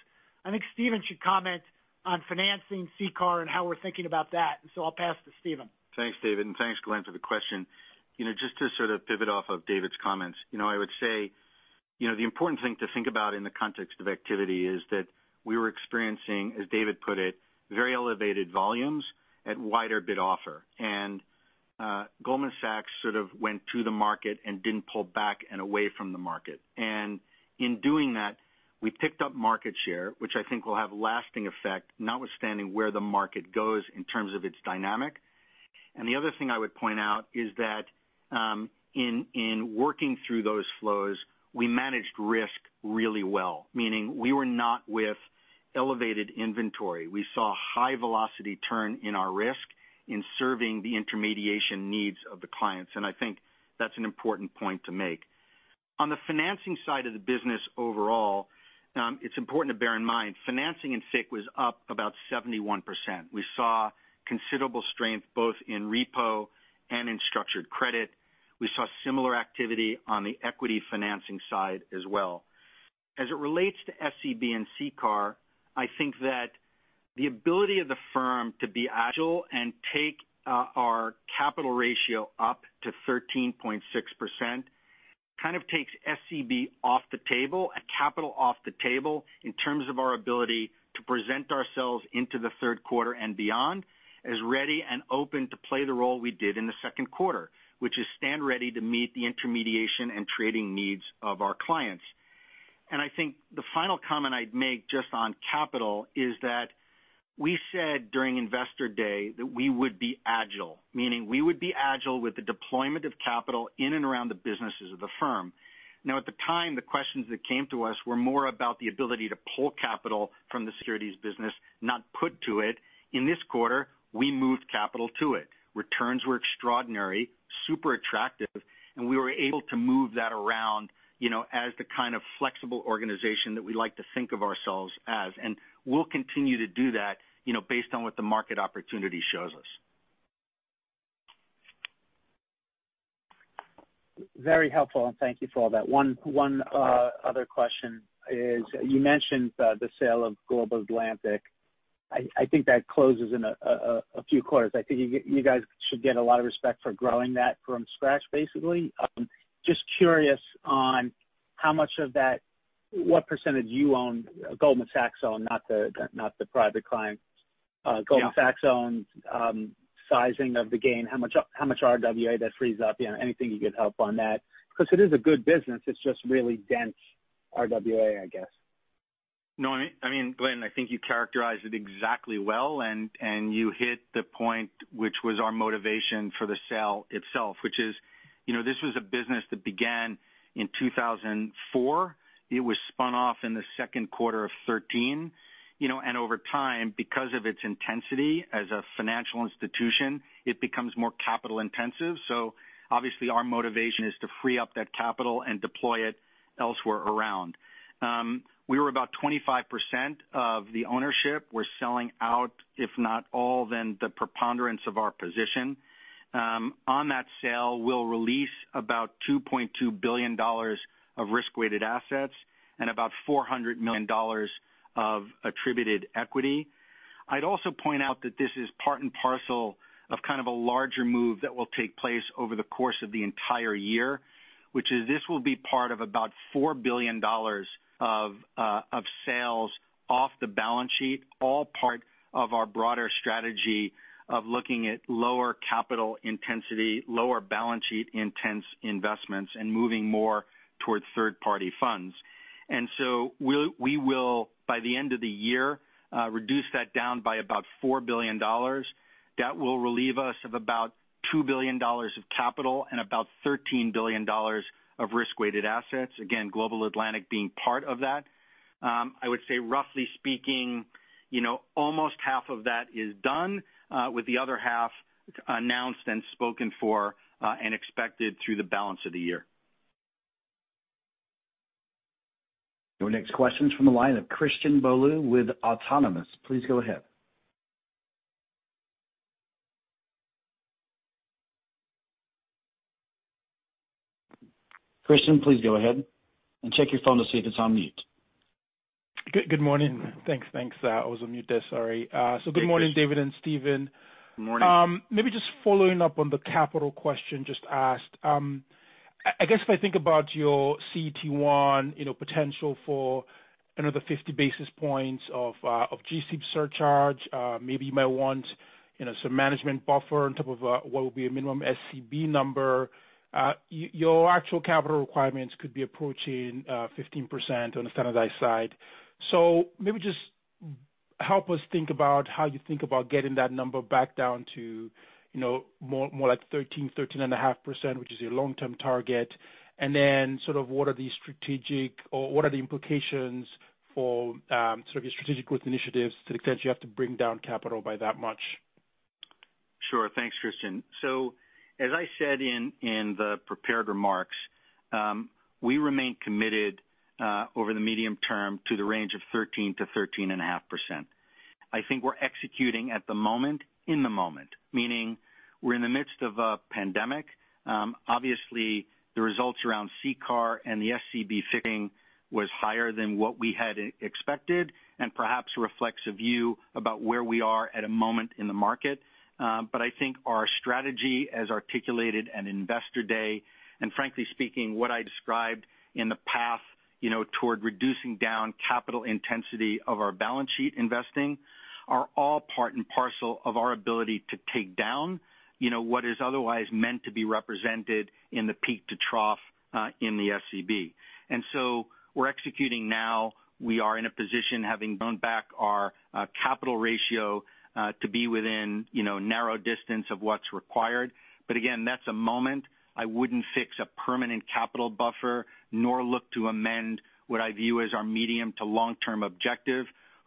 I think Stephen should comment on financing CCAR and how we're thinking about that. And so I'll pass to Stephen. Thanks, David, and thanks, Glenn, for the question. You know, just to sort of pivot off of David's comments, you know, I would say you know, the important thing to think about in the context of activity is that we were experiencing, as David put it, very elevated volumes at wider bid offer. Uh, Goldman Sachs sort of went to the market and didn't pull back and away from the market. And in doing that, we picked up market share, which I think will have lasting effect, notwithstanding where the market goes in terms of its dynamic. And the other thing I would point out is that um, in working through those flows, we managed risk really well, meaning we were not with elevated inventory. We saw high velocity turn in our risk in serving the intermediation needs of the clients, and I think that's an important point to make. On the financing side of the business overall, um, it's important to bear in mind, financing in FICC was up about 71%. We saw considerable strength both in repo and in structured credit. We saw similar activity on the equity financing side as well. As it relates to SCB and CCAR, I think that the ability of the firm to be agile and take uh, our capital ratio up to 13.6% kind of takes SCB off the table and capital off the table in terms of our ability to present ourselves into the third quarter and beyond as ready and open to play the role we did in the second quarter, which is stand ready to meet the intermediation and trading needs of our clients. And I think the final comment I'd make just on capital is that we said during Investor Day that we would be agile, meaning we would be agile with the deployment of capital in and around the businesses of the firm. Now at the time, the questions that came to us were more about the ability to pull capital from the securities business, not put to it. In this quarter, we moved capital to it. Returns were extraordinary, super attractive, and we were able to move that around you know, as the kind of flexible organization that we like to think of ourselves as. And we'll continue to do that based on what the market opportunity shows us. Very helpful, and thank you for all that. One uh, other question is, you mentioned uh, the sale of Global Atlantic. I think that closes in a few quarters. I think you guys should get a lot of respect for growing that from scratch, basically. Um, just curious on how much of that, what percentage you own, uh, Goldman Sachs own, not the private client. Goldman Sachs owns, sizing of the gain, how much how much RWA that frees up, you know, anything you could help on that? Because it is a good business, it's just really dense RWA, I guess. No, I mean I mean, Glenn, I think you characterized it exactly well, and you hit the point, which was our motivation for the sale itself, which is you know, this was a business that began in 2004. It was spun off in the second quarter of 2013. And over time, because of its intensity as a financial institution, it becomes more capital intensive. So obviously our motivation is to free up that capital and deploy it elsewhere around. Um, we were about 25% of the ownership. We're selling out, if not all, then the preponderance of our position. Um, on that sale, we'll release about $2.2 billion of risk-weighted assets and about $400 million of attributed equity. I'd also point out that this is part and parcel of kind of a larger move that will take place over the course of the entire year, which is this will be part of about $4 billion uh, of sales off the balance sheet, all part of our broader strategy of looking at lower capital intensity, lower balance sheet intense investments, and moving more towards third-party funds. And so we'll we will, by the end of the year, uh, reduce that down by about $4 billion. That will relieve us of about $2 billion of capital and about $13 billion of risk-weighted assets. Again, Global Atlantic being part of that. Um, I would say roughly speaking, you know, almost half of that is done, uh, with the other half announced and spoken for, uh, and expected through the balance of the year. Your next question is from the line of Christian Bolu with Autonomous. Please go ahead. Christian, please go ahead and check your phone to see if it's on mute. Good morning. Thanks. Thanks. Uh, I was on mute there, sorry. Uh so good morning, David and Stephen. Good morning. Um, maybe just following up on the capital question just asked. Um, I guess if I think about your CET1 you know, potential for another 50 basis points of uh, G-SIB surcharge, uh, maybe you might want you know, some management buffer on top of uh, what would be a minimum SCB number. Your actual capital requirements could be approaching 15% on the standardized side. So maybe just help us think about how you think about getting that number back down to more more like 13.5%, which is your long-term target. And then sort of what are the strategic or what are the implications for um, sort of your strategic growth initiatives to the extent you have to bring down capital by that much? Sure. Thanks, Christian. So as I said in in the prepared remarks, um, we remain committed uh, over the medium term to the range of 13%-13.5%. I think we're executing at the moment in the moment, meaning we're in the midst of a pandemic. Um, obviously, the results around CCAR and the SCB fixing was higher than what we had expected and perhaps reflects a view about where we are at a moment in the market. Um, but I think our strategy as articulated at Investor Day, and frankly speaking, what I described in the path you know toward reducing down capital intensity of our balance sheet investing, are all part and parcel of our ability to take down what is otherwise meant to be represented in the peak to trough uh, in the SCB. And so we're executing now. We are in a position, having grown back our uh, capital ratio uh, to be within you know narrow distance of what's required. But again, that's a moment. I wouldn't fix a permanent capital buffer, nor look to amend what I view as our medium to long-term objective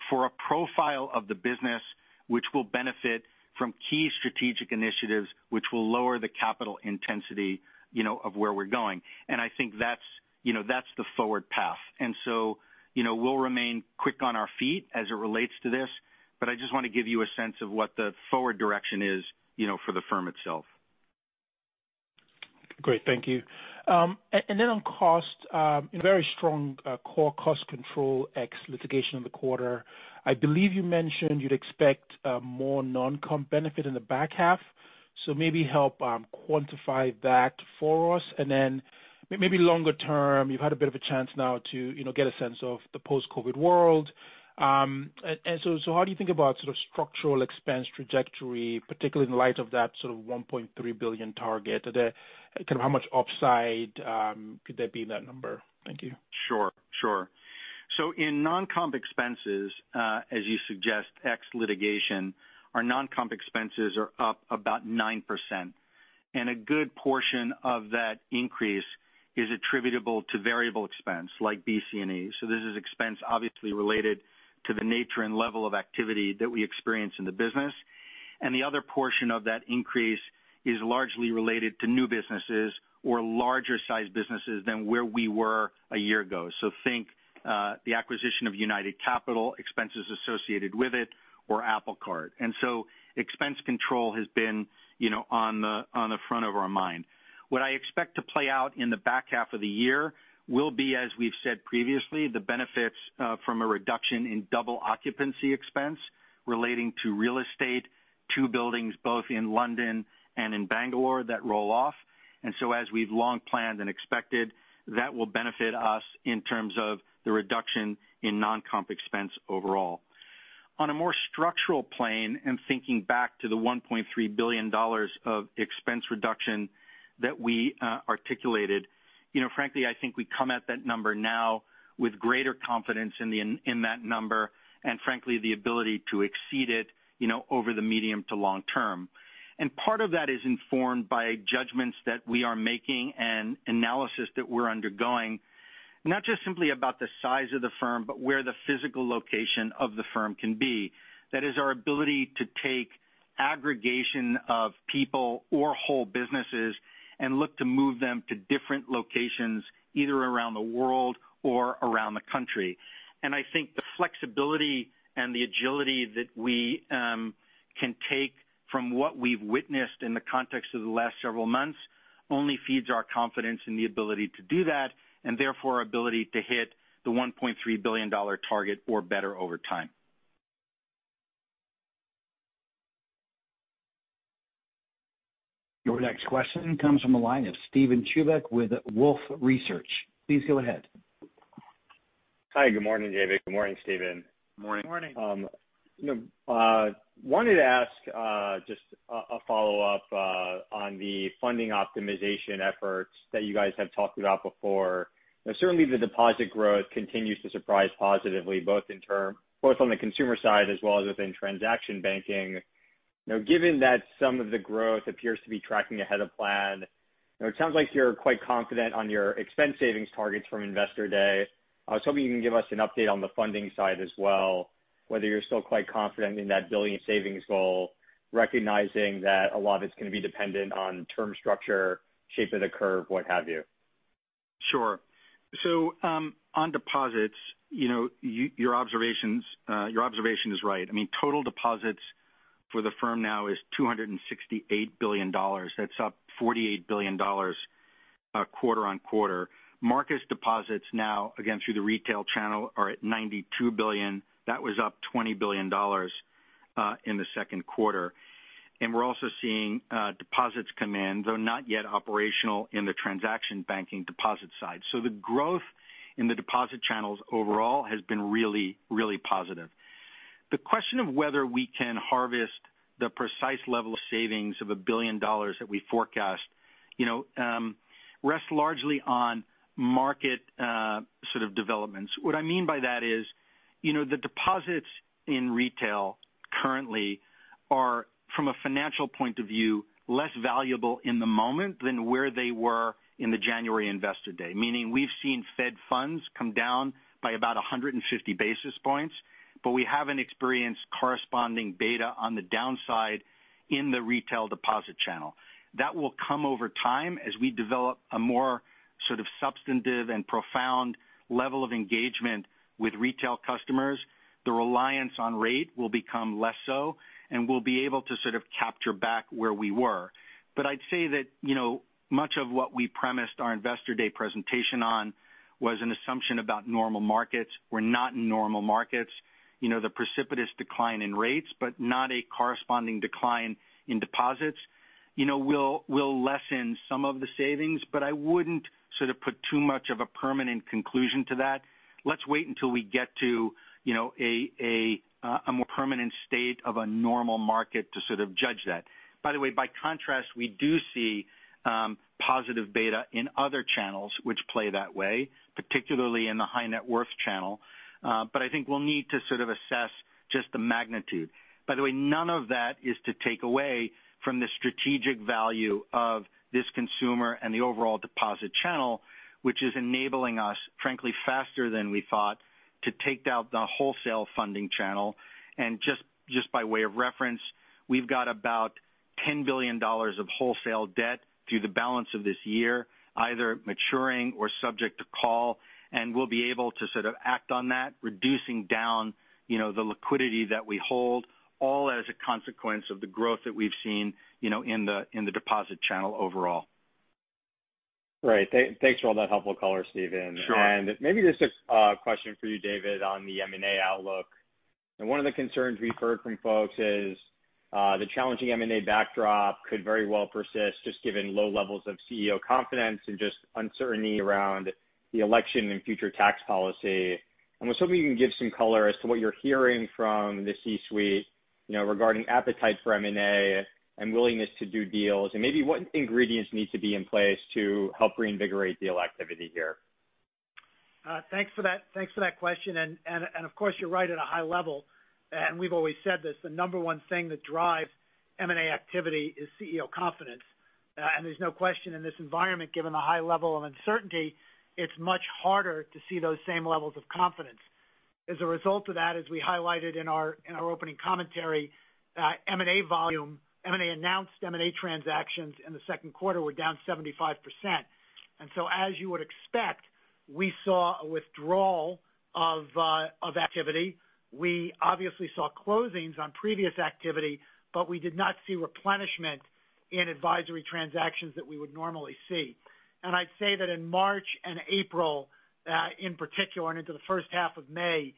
for a profile of the business which will benefit from key strategic initiatives, which will lower the capital intensity you know, of where we're going. And I think that's you know, that's the forward path. And so, you know, we'll remain quick on our feet as it relates to this, but I just want to give you a sense of what the forward direction is you know, for the firm itself. Great. Thank you. Then on cost, um, you know very strong core cost control ex litigation in the quarter. I believe you mentioned you'd expect uh more non-comp benefit in the back half. So maybe help um quantify that for us. And then maybe longer term, you've had a bit of a chance now to you know get a sense of the post-COVID world. Um, how do you think about sort of structural expense trajectory, particularly in light of that sort of 1.3 billion target? Kind of how much upside um, could there be in that number? Thank you. Sure. Sure. So in non-comp expenses, uh, as you suggest, ex litigation, our non-comp expenses are up about 9%. And a good portion of that increase is attributable to variable expense like BC&E. So this is expense obviously related the nature and level of activity that we experience in the business. And the other portion of that increase is largely related to new businesses or larger size businesses than where we were a year ago. So think uh the acquisition of United Capital, expenses associated with it, or Apple Card. And so expense control has been you know, on the on the front of our mind. What I expect to play out in the back half of the year will be, as we've said previously, the benefits uh, from a reduction in double occupancy expense relating to real estate, two buildings both in London and in Bangalore that roll off. And so as we've long planned and expected, that will benefit us in terms of the reduction in non-comp expense overall. On a more structural plane and thinking back to the $1.3 billion of expense reduction that we uh, articulated, frankly, I think we come at that number now with greater confidence in the in in that number and frankly, the ability to exceed it you know, over the medium to long term. And part of that is informed by judgments that we are making and analysis that we're undergoing not just simply about the size of the firm, but where the physical location of the firm can be. That is our ability to take aggregation of people or whole businesses and look to move them to different locations, either around the world or around the country. And I think the flexibility and the agility that we um, can take from what we've witnessed in the context of the last several months only feeds our confidence in the ability to do that, and therefore our ability to hit the $1.3 billion target or better over time. Your next question comes from the line of Steven Chubak with Wolfe Research. Please go ahead. Hi. Good morning, David. Good morning, Stephen. Morning. Morning. Um, uh, wanted to ask uh, just a follow-up uh, on the funding optimization efforts that you guys have talked about before. Certainly, the deposit growth continues to surprise positively, both in term both on the consumer side as well as within transaction banking. Now, given that some of the growth appears to be tracking ahead of plan, it sounds like you're quite confident on your expense savings targets from Investor Day. I was hoping you can give us an update on the funding side as well, whether you're still quite confident in that 1 billion savings goal, recognizing that a lot of it's going to be dependent on term structure, shape of the curve, what have you. Sure. So um, on deposits, you know, your observations, uh your observation is right. I mean, total deposits for the firm now is $268 billion. That's up $48 billion uh, quarter-on-quarter. Marcus deposits now, again, through the retail channel, are at 92 billion. That was up $20 billion uh, in the second quarter. And we're also seeing uh, deposits come in, though not yet operational in the transaction banking deposit side. So the growth in the deposit channels overall has been really, really positive. The question of whether we can harvest the precise level of savings of $1 billion that we forecast you know, um, rests largely on market uh, sort of developments. What I mean by that is, you know, the deposits in retail currently are, from a financial point of view, less valuable in the moment than where they were in the January Investor Day. Meaning we've seen Fed funds come down by about 150 basis points, but we haven't experienced corresponding beta on the downside in the retail deposit channel. That will come over time as we develop a more sort of substantive and profound level of engagement with retail customers. The reliance on rate will become less so, and we'll be able to sort of capture back where we were. But I'd say that you know, much of what we premised our Investor Day presentation on was an assumption about normal markets. We're not in normal markets. You know, the precipitous decline in rates, but not a corresponding decline in deposits you know, will will lessen some of the savings, but I wouldn't sort of put too much of a permanent conclusion to that. Let's wait until we get to you know, a a a more permanent state of a normal market to sort of judge that. By the way, by contrast, we do see um, positive beta in other channels which play that way, particularly in the high net worth channel. Uh, but I think we'll need to sort of assess just the magnitude. By the way, none of that is to take away from the strategic value of this consumer and the overall deposit channel, which is enabling us, frankly, faster than we thought, to take out the wholesale funding channel. And just just by way of reference, we've got about $10 billion of wholesale debt through the balance of this year, either maturing or subject to call, and we'll be able to sort of act on that, reducing down you know, the liquidity that we hold, all as a consequence of the growth that we've seen you know, in the in the deposit channel overall. Right. Thanks for all that helpful color, Stephen. Sure. And maybe just a uh, question for you, David, on the M&A outlook. One of the concerns we've heard from folks is uh, the challenging M&A backdrop could very well persist, just given low levels of CEO confidence and just uncertainty around the election and future tax policy. I was hoping you can give some color as to what you're hearing from the C-suite you know, regarding appetite for M&A and willingness to do deals, and maybe what ingredients need to be in place to help reinvigorate deal activity here. Uh, thanks for that thanks for that question. And and and of course, you're right at a high level, and we've always said this, the number one thing that drives M&A activity is CEO confidence. Uh, there's no question in this environment, given the high level of uncertainty, it's much harder to see those same levels of confidence. As a result of that, as we highlighted in our in our opening commentary, uh, M&A volume, M&A announced M&A transactions in the second quarter were down 75%. And so as you would expect, we saw a withdrawal of uh, of activity. We obviously saw closings on previous activity, but we did not see replenishment in advisory transactions that we would normally see. I'd say that in March and April, uh, in particular, and into the first half of May,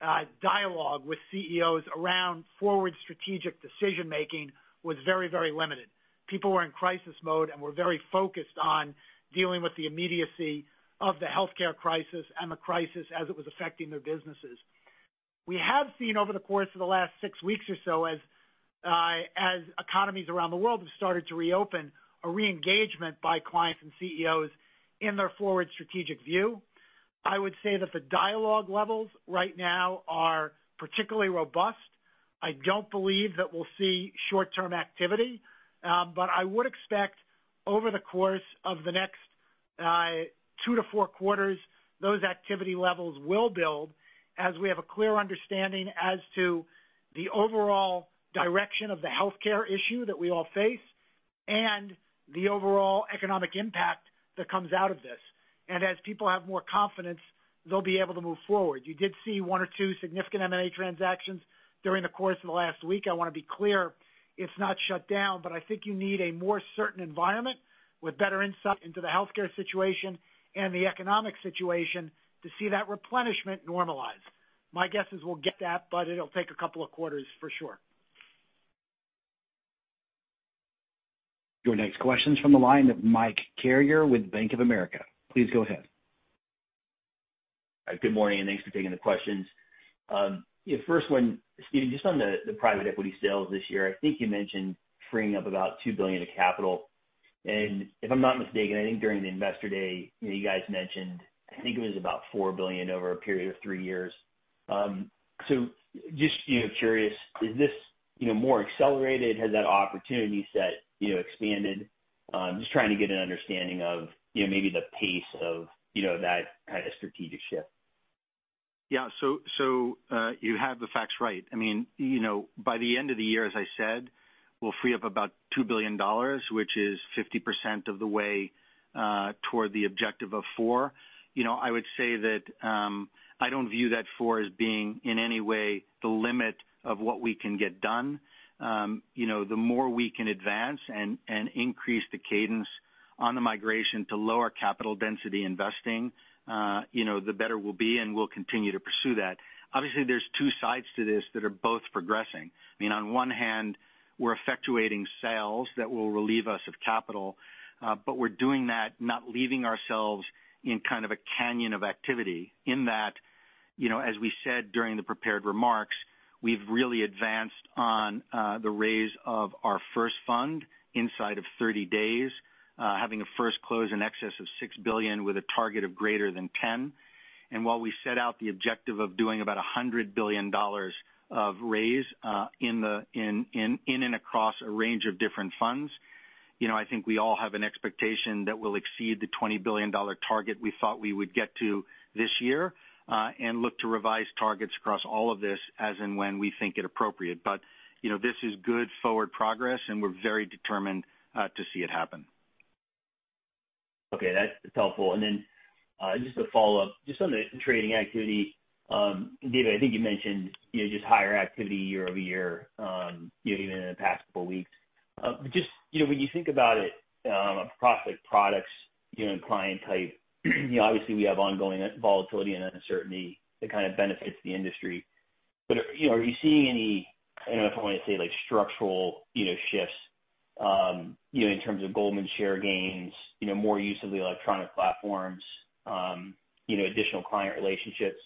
uh, dialogue with CEOs around forward strategic decision-making was very very limited. People were in crisis mode and were very focused on dealing with the immediacy of the healthcare crisis and the crisis as it was affecting their businesses. We have seen over the course of the last six weeks or so, as uh, economies around the world have started to reopen, a re-engagement by clients and CEOs in their forward strategic view. I would say that the dialogue levels right now are particularly robust. I don't believe that we'll see short-term activity. Um, but I would expect over the course of the next uh, two to four quarters, those activity levels will build as we have a clear understanding as to the overall direction of the healthcare issue that we all face and the overall economic impact that comes out of this. And as people have more confidence, they'll be able to move forward. You did see one or two significant M&A transactions during the course of the last week. I want to be clear, it's not shut down, but I think you need a more certain environment with better insight into the healthcare situation and the economic situation to see that replenishment normalize. My guess is we'll get that, but it'll take a couple of quarters for sure. Your next question's from the line of Mike Carrier with Bank of America. Please go ahead. Good morning. And thanks for taking the questions. First one, Steve, just on the private equity sales this year, I think you mentioned freeing up about 2 billion of capital. And if I'm not mistaken, I think during the Investor Day, you guys mentioned, I think it was about 4 billion over a period of three years. Um so just you know curious, is this you know more accelerated? Has that opportunity set expanded? Um, just trying to get an understanding of you know, maybe the pace of you know, that kind of strategic shift. Yeah. So so uh you have the facts right. I mean, you know, by the end of the year, as I said, we'll free up about $2 billion, which is 50% of the way uh, toward the objective of $4 billion. You know, I would say that um, I don't view that $4 billion as being in any way the limit of what we can get done. The more we can advance and increase the cadence on the migration to lower capital density investing, uh, you know, the better we'll be, and we'll continue to pursue that. Obviously, there's two sides to this that are both progressing. I mean, on one hand, we're effectuating sales that will relieve us of capital. Uh, but we're doing that, not leaving ourselves in kind of a canyon of activity in that, you know, as we said during the prepared remarks, we've really advanced on uh the raise of our first fund inside of 30 days, uh having a first close in excess of 6 billion with a target of greater than $10 billion. While we set out the objective of doing about $100 billion of raise uh in the in in in and across a range of different funds, you know, I think we all have an expectation that we'll exceed the $20 billion target we thought we would get to this year, Uh, and look to revise targets across all of this as and when we think it appropriate. But you know, this is good forward progress, and we're very determined uh, to see it happen. Okay. That's helpful. And then uh just a follow-up, just on the trading activity. Um, David, I think you mentioned you know just higher activity year-over-year, um, you know, even in the past couple of weeks. Uh, just you know, when you think about it um, across like products you know, and client type, obviously we have ongoing volatility and uncertainty that kind of benefits the industry. But you know are you seeing any, I don't know if I want to say like structural you know, shifts um, you know, in terms of Goldman share gains, you know, more use of the electronic platforms, um, you know, additional client relationships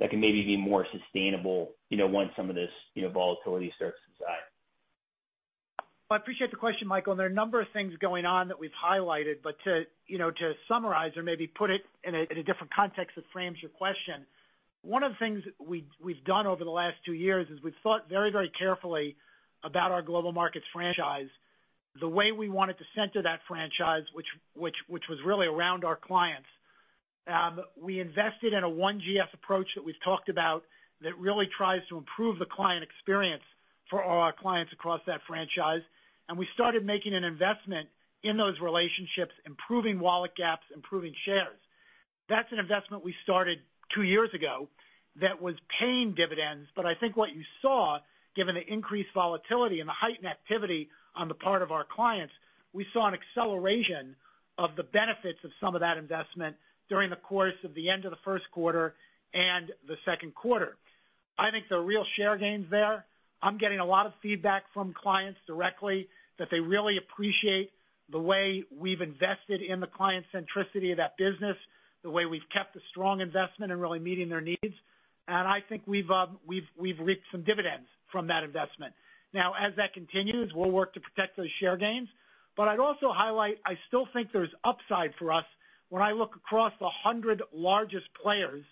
that can maybe be more sustainable you know, once some of this you know, volatility starts to subside? I appreciate the question, Michael. And There are a number of things going on that we've highlighted. But to you know, to summarize or maybe put it in a different context that frames your question, one of the things we've done over the last two years is we've thought very very carefully about our global markets franchise, the way we wanted to center that franchise, which which which was really around our clients. Um, we invested in a One GS approach that we've talked about that really tries to improve the client experience for all our clients across that franchise. And we started making an investment in those relationships, improving wallet gaps, improving shares. That's an investment we started two years ago that was paying dividends. But I think what you saw, given the increased volatility and the heightened activity on the part of our clients, we saw an acceleration of the benefits of some of that investment during the course of the end of the first quarter and the second quarter. I think the real share gains there. I'm getting a lot of feedback from clients directly that they really appreciate the way we've invested in the client centricity of that business, the way we've kept a strong investment in really meeting their needs. And I think we've um we've we've reaped some dividends from that investment. Now, as that continues, we'll work to protect those share gains. But I'd also highlight, I still think there's upside for us when I look across the 100 largest players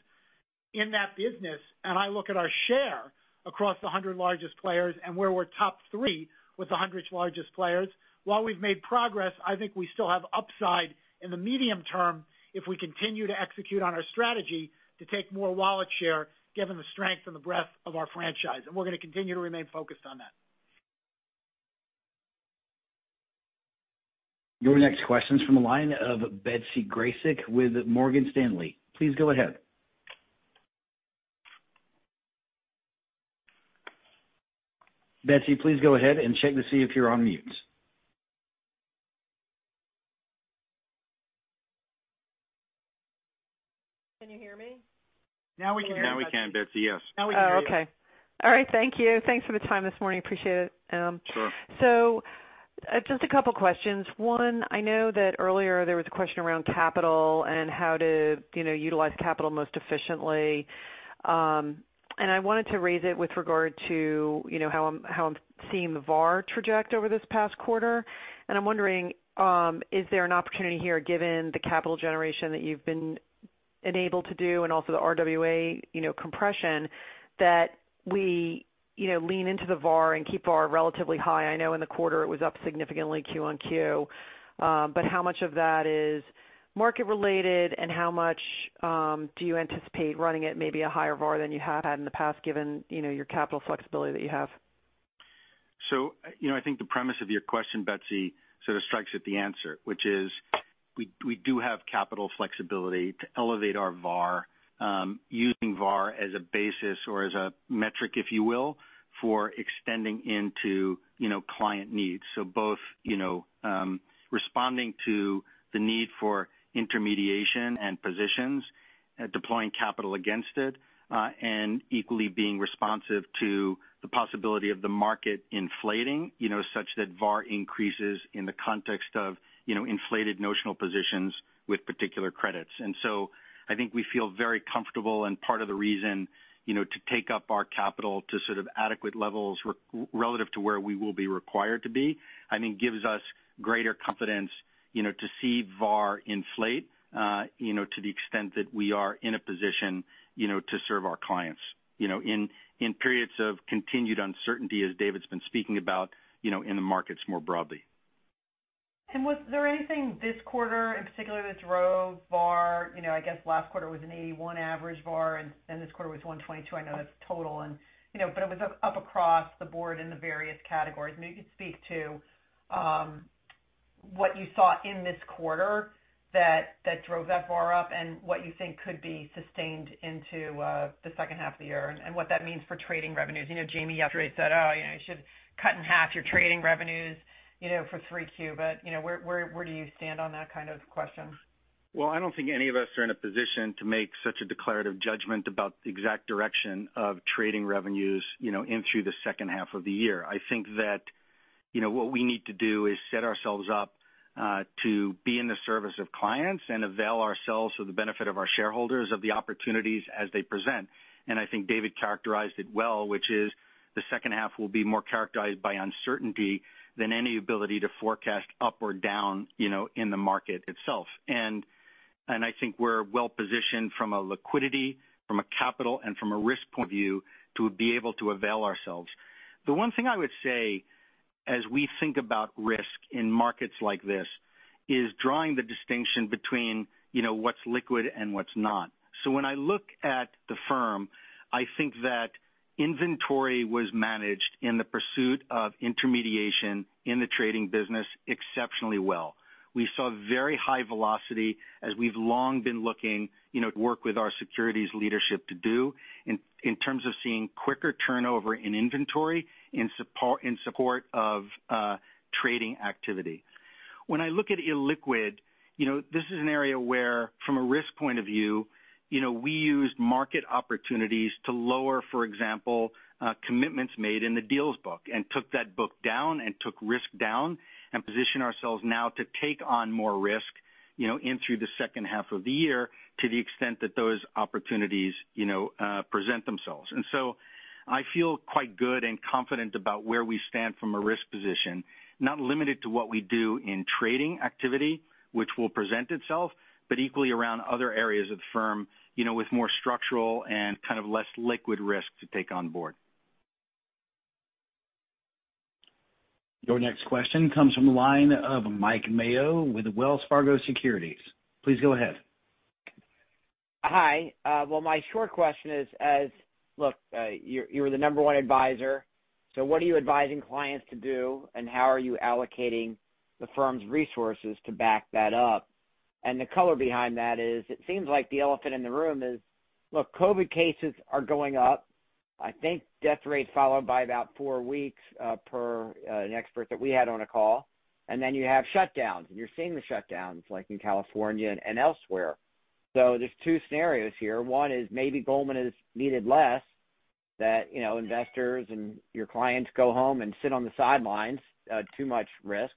in that business, and I look at our share across the 100 largest players and where we're top three with the 100 largest players. While we've made progress, I think we still have upside in the medium term if we continue to execute on our strategy to take more wallet share given the strength and the breadth of our franchise. And we're going to continue to remain focused on that. Your next question is from the line of Betsy Graseck with Morgan Stanley. Please go ahead. Betsy, please go ahead and check to see if you're on mute. Can you hear me? Now we can hear you. Now we can, Betsy. Yes. Now we can hear you. Oh, okay. All right. Thank you. Thanks for the time this morning. Appreciate it. Um, sure. So, uh, just a couple questions. One, I know that earlier there was a question around capital and how to utilize capital most efficiently. Um, I wanted to raise it with regard to you know, how I'm how I'm seeing the VaR traject over this past quarter. And I'm wondering, is there an opportunity here, given the capital generation that you've been enabled to do and also the RWA you know, compression, that we you know, lean into the VaR and keep VaR relatively high? I know in the quarter it was up significantly Q-on-Q. Um, but how much of that is market related, and how much do you anticipate running at maybe a higher VaR than you have had in the past, given your capital flexibility that you have? So you know I think the premise of your question, Betsy, sort of strikes at the answer, which is we do have capital flexibility to elevate our VaR, using VaR as a basis or as a metric, if you will, for extending into you know client needs. So both you know, um responding to the need for intermediation and positions, uh, deploying capital against it, uh, and equally being responsive to the possibility of the market inflating you know, such that VaR increases in the context of you know, inflated notional positions with particular credits. And so I think we feel very comfortable and part of the reason you know, to take up our capital to sort of adequate levels relative to where we will be required to be, I think gives us greater confidence to see VaR inflate you know, to the extent that we are in a position you know, to serve our clients You know, in periods of continued uncertainty, as David's been speaking about you know, in the markets more broadly. And was there anything this quarter in particular that drove VaR? You know, I guess last quarter was an 81 average VaR, and and this quarter was 122. I know that's total. And, you know, but it was up across the board in the various categories. Maybe you could speak to um, what you saw in this quarter that drove that VaR up and what you think could be sustained into uh, the second half of the year, and what that means for trading revenues. You know, Jamie yesterday said, "Oh, you know, you should cut in half your trading revenues you know, for 3Q." But you know, where do you stand on that kind of question? Well, I don't think any of us are in a position to make such a declarative judgment about the exact direction of trading revenues you know, in through the second half of the year. I think that what we need to do is set ourselves up uh, to be in the service of clients and avail ourselves for the benefit of our shareholders of the opportunities as they present. And I think David characterized it well, which is the second half will be more characterized by uncertainty than any ability to forecast up or down you know, in the market itself. And and I think we're well-positioned from a liquidity, from a capital, and from a risk point of view to be able to avail ourselves. The one thing I would say as we think about risk in markets like this is drawing the distinction between you know what's liquid and what's not. So when I look at the firm, I think that inventory was managed in the pursuit of intermediation in the trading business exceptionally well. We saw very high velocity as we've long been looking you know, to work with our securities leadership to do terms of seeing quicker turnover in inventory in support of uh, trading activity. When I look at illiquid, you know, this is an area where, from a risk point of view, you know, we used market opportunities to lower, for example, uh, commitments made in the deals book and took that book down and took risk down and position ourselves now to take on more risk you know, in through the second half of the year to the extent that those opportunities you know, uh, present themselves. And so I feel quite good and confident about where we stand from a risk position, not limited to what we do in trading activity, which will present itself, but equally around other areas of the firm you know, with more structural and kind of less liquid risk to take on board. Your next question comes from the line of Mike Mayo with Wells Fargo Securities. Please go ahead. Hi. Uh, well, my short question is, as, look, uh, you're the number one advisor. So what are you advising clients to do, and how are you allocating the firm's resources to back that up? And the color behind that is, it seems like the elephant in the room is, look, COVID cases are going up. I think death rate followed by about four weeks, uh, per an expert that we had on a call. And then you have shutdowns, and you're seeing the shutdowns like in California and elsewhere. So there's two scenarios here. One is maybe Goldman is needed less, that you know investors and your clients go home and sit on the sidelines, uh, too much risk.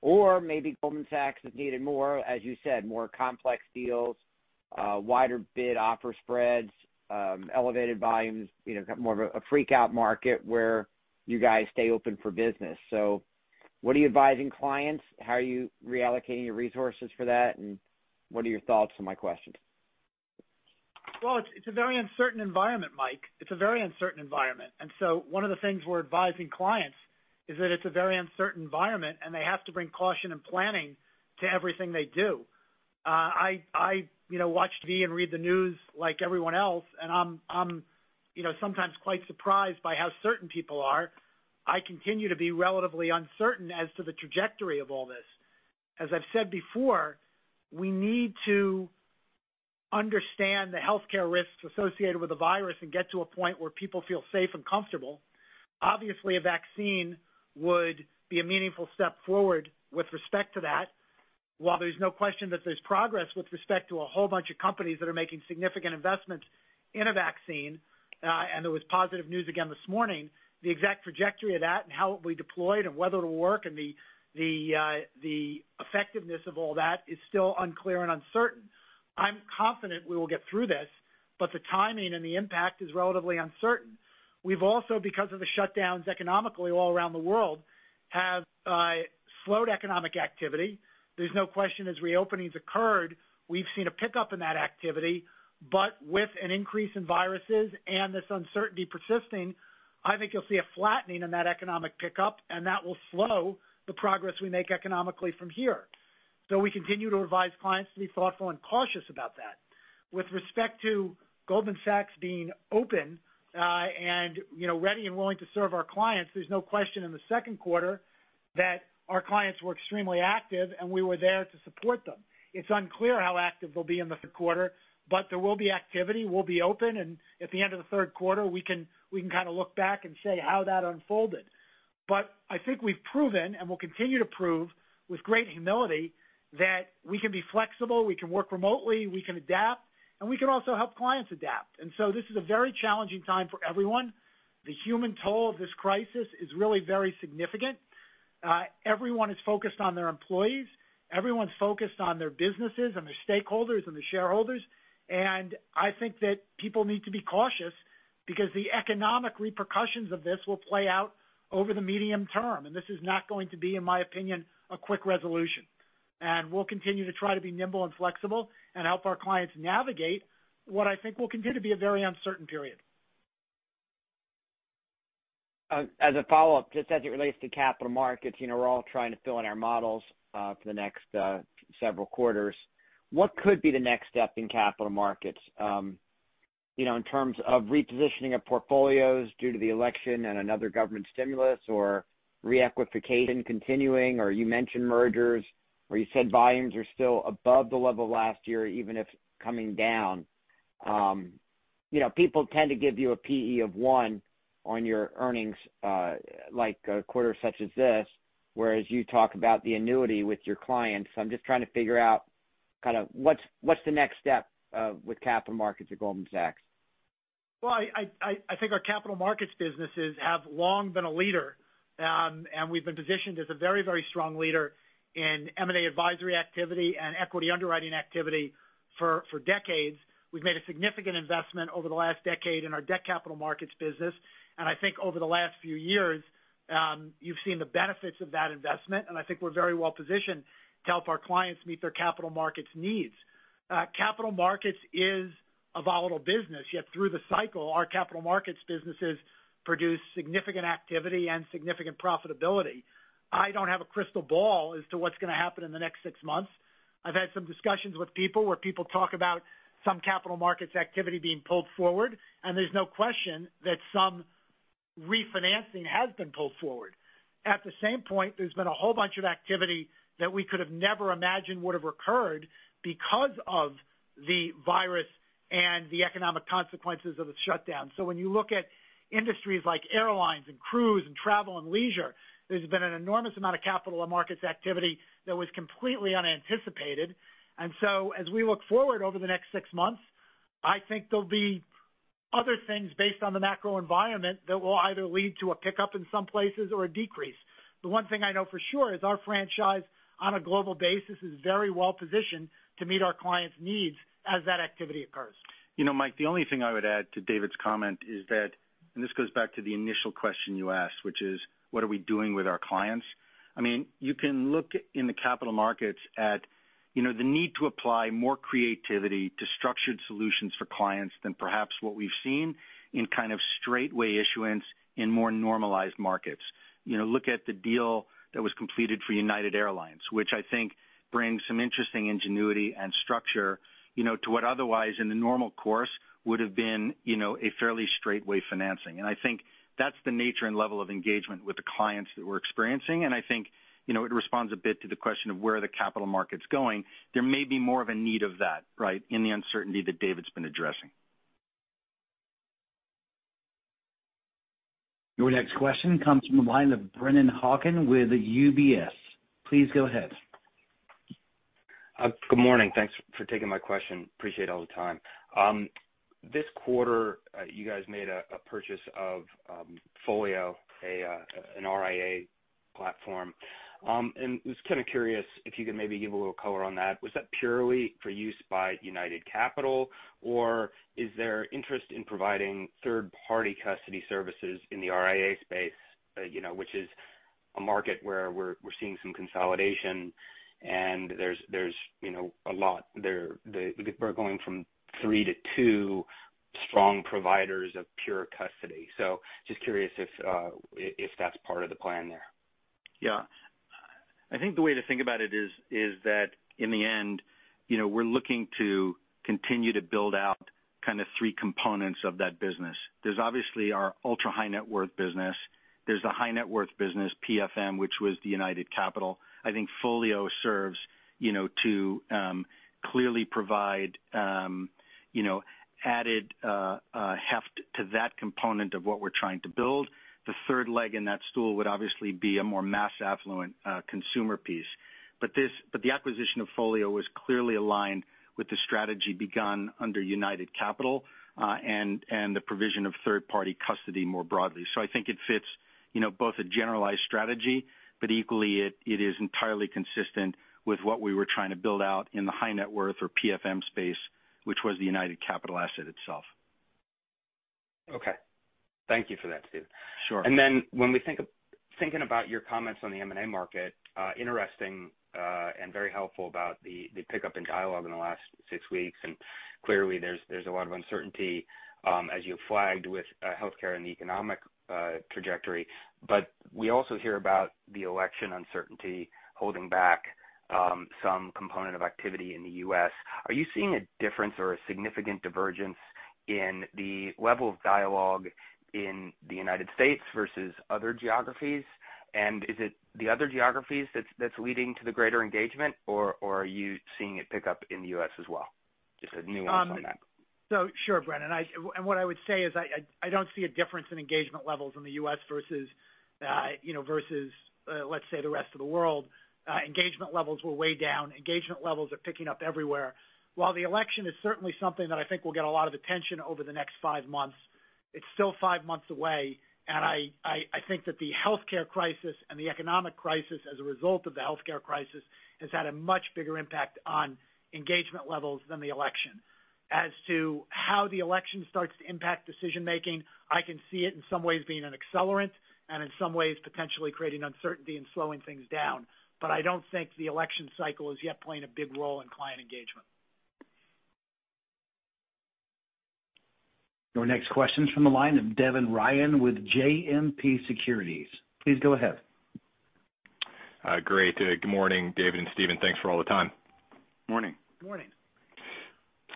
Or maybe Goldman Sachs is needed more, as you said, more complex deals, uh, wider bid-offer spreads, um, elevated volumes, you know, more of a freak-out market where you guys stay open for business. So what are you advising clients? How are you reallocating your resources for that? What are your thoughts on my questions? Well, it's a very uncertain environment, Mike. It's a very uncertain environment. And so one of the things we're advising clients is that it's a very uncertain environment, and they have to bring caution and planning to everything they do. Uh, I watch TV and read the news like everyone else, and I'm sometimes quite surprised by how certain people are. I continue to be relatively uncertain as to the trajectory of all this. As I've said before, we need to understand the healthcare risks associated with the virus and get to a point where people feel safe and comfortable. Obviously, a vaccine would be a meaningful step forward with respect to that. While there's no question that there's progress with respect to a whole bunch of companies that are making significant investments in a vaccine, uh, and there was positive news again this morning, the exact trajectory of that and how it will be deployed and whether it'll work and the Uh, effectiveness of all that is still unclear and uncertain. I'm confident we will get through this, but the timing and the impact is relatively uncertain. We've also, because of the shutdowns economically all around the world, have uh, slowed economic activity. There's no question as reopenings occurred, we've seen a pickup in that activity. But with an increase in viruses and this uncertainty persisting, I think you'll see a flattening in that economic pickup, and that will slow the progress we make economically from here. So we continue to advise clients to be thoughtful and cautious about that. With respect to Goldman Sachs being open, uh, and you know ready and willing to serve our clients, there's no question in the second quarter that our clients were extremely active, and we were there to support them. It's unclear how active they'll be in the third quarter, but there will be activity. We'll be open, and at the end of the third quarter, we can we can kind of look back and say how that unfolded. I think we've proven, and will continue to prove with great humility, that we can be flexible, we can work remotely, we can adapt, and we can also help clients adapt. And so this is a very challenging time for everyone. The human toll of this crisis is really very significant. Uh, everyone is focused on their employees. Everyone's focused on their businesses and their stakeholders and their shareholders. And I think that people need to be cautious because the economic repercussions of this will play out over the medium term. And this is not going to be, in my opinion, a quick resolution. And we'll continue to try to be nimble and flexible and help our clients navigate what I think will continue to be a very uncertain period. Uh, as a follow-up, just as it relates to capital markets, you know, we're all trying to fill in our models uh, for the next uh, several quarters. What could be the next step in capital markets, um, you know, in terms of repositioning of portfolios due to the election and another government stimulus or re-equification continuing, or you mentioned mergers, or you said volumes are still above the level last year, even if coming down. Um, you know, people tend to give you a PE of one on your earnings, uh, like a quarter such as this, whereas you talk about the annuity with your clients. I'm just trying to figure out kind of what's what's the next step uh, with capital markets at Goldman Sachs. Well, I think our capital markets businesses have long been a leader, um, and we've been positioned as a very very strong leader in M&A advisory activity and equity underwriting activity for decades. We've made a significant investment over the last decade in our debt capital markets business. And I think over the last few years, um, you've seen the benefits of that investment, and I think we're very well positioned to help our clients meet their capital markets needs. Uh, capital markets is a volatile business, yet through the cycle, our capital markets businesses produce significant activity and significant profitability. I don't have a crystal ball as to what's gonna happen in the next six months. I've had some discussions with people where people talk about some capital markets activity being pulled forward, and there's no question that some refinancing has been pulled forward. At the same point, there's been a whole bunch of activity that we could have never imagined would have occurred because of the virus and the economic consequences of the shutdown. So when you look at industries like airlines and cruise and travel and leisure, there's been an enormous amount of capital markets activity that was completely unanticipated. And so as we look forward over the next six months, I think there'll be other things based on the macro environment that will either lead to a pickup in some places or a decrease. The one thing I know for sure is our franchise on a global basis is very well positioned to meet our clients' needs as that activity occurs. You know, Mike, the only thing I would add to David's comment is that, and this goes back to the initial question you asked, which is, what are we doing with our clients? I mean, you can look in the capital markets at, you know, the need to apply more creativity to structured solutions for clients than perhaps what we've seen in kind of straightaway issuance in more normalized markets. You know, look at the deal that was completed for United Airlines, which I think brings some interesting ingenuity and structure, know, to what otherwise in the normal course would have been, you know, a fairly straightaway financing. And I think that's the nature and level of engagement with the clients that we're experiencing. And I think, you know, it responds a bit to the question of where the capital market's going. There may be more of a need of that, right, in the uncertainty that David's been addressing. Your next question comes from the line of Brennan Hawken with UBS. Please go ahead. Uh, good morning. Thanks for taking my question. Appreciate all the time. Um, this quarter, uh, you guys made a purchase of um, Folio, a uh an RIA platform. Um and was kind of curious if you could maybe give a little color on that. Was that purely for use by United Capital, or is there interest in providing third-party custody services in the RIA space, uh, you know, which is a market where we're we're seeing some consolidation and there's, there's you know, a lot there. We're going from three to two strong providers of pure custody. So just curious if uh if that's part of the plan there. Yeah. I think the way to think about it is is that in the end, you know, we're looking to continue to build out kind of three components of that business. There's obviously our ultra-high net worth business. There's the high net worth business, PFM, which was the United Capital. I think Folio serves, you know, to um, clearly provide, um, you know, added uh, uh, heft to that component of what we're trying to build. The third leg in that stool would obviously be a more mass affluent uh, consumer piece. But this, but the acquisition of Folio was clearly aligned with the strategy begun under United Capital, and and the provision of third-party custody more broadly. So I think it fits, you know, both a generalized strategy, but equally it is entirely consistent with what we were trying to build out in the high net worth or PFM space, which was the United Capital asset itself. Okay. Thank you for that, Steve. Sure. And then when we think of thinking about your comments on the M&A market, uh, interesting uh, and very helpful about the pickup in dialogue in the last six weeks. And clearly there's there's a lot of uncertainty um, as you flagged with uh, healthcare and the economic trajectory. But we also hear about the election uncertainty holding back um, some component of activity in the U.S. Are you seeing a difference or a significant divergence in the level of dialogue in the United States versus other geographies? And is it the other geographies that's leading to the greater engagement, or are you seeing it pick up in the U.S. as well? Just a nuance um, on that. So sure, Brennan. And what I would say is I don't see a difference in engagement levels in the U.S. versus uh you know, versus uh let's say the rest of the world. Engagement levels were way down. Engagement levels are picking up everywhere. While the election is certainly something that I think will get a lot of attention over the next five months, it's still five months away, and I think that the healthcare crisis and the economic crisis as a result of the healthcare crisis has had a much bigger impact on engagement levels than the election. As to how the election starts to impact decision-making, I can see it in some ways being an accelerant and in some ways potentially creating uncertainty and slowing things down. But I don't think the election cycle is yet playing a big role in client engagement. Your next question is from the line of Devin Ryan with JMP Securities. Please go ahead. Uh, great. Uh, good morning, David and Stephen. Thanks for all the time. Morning. Morning.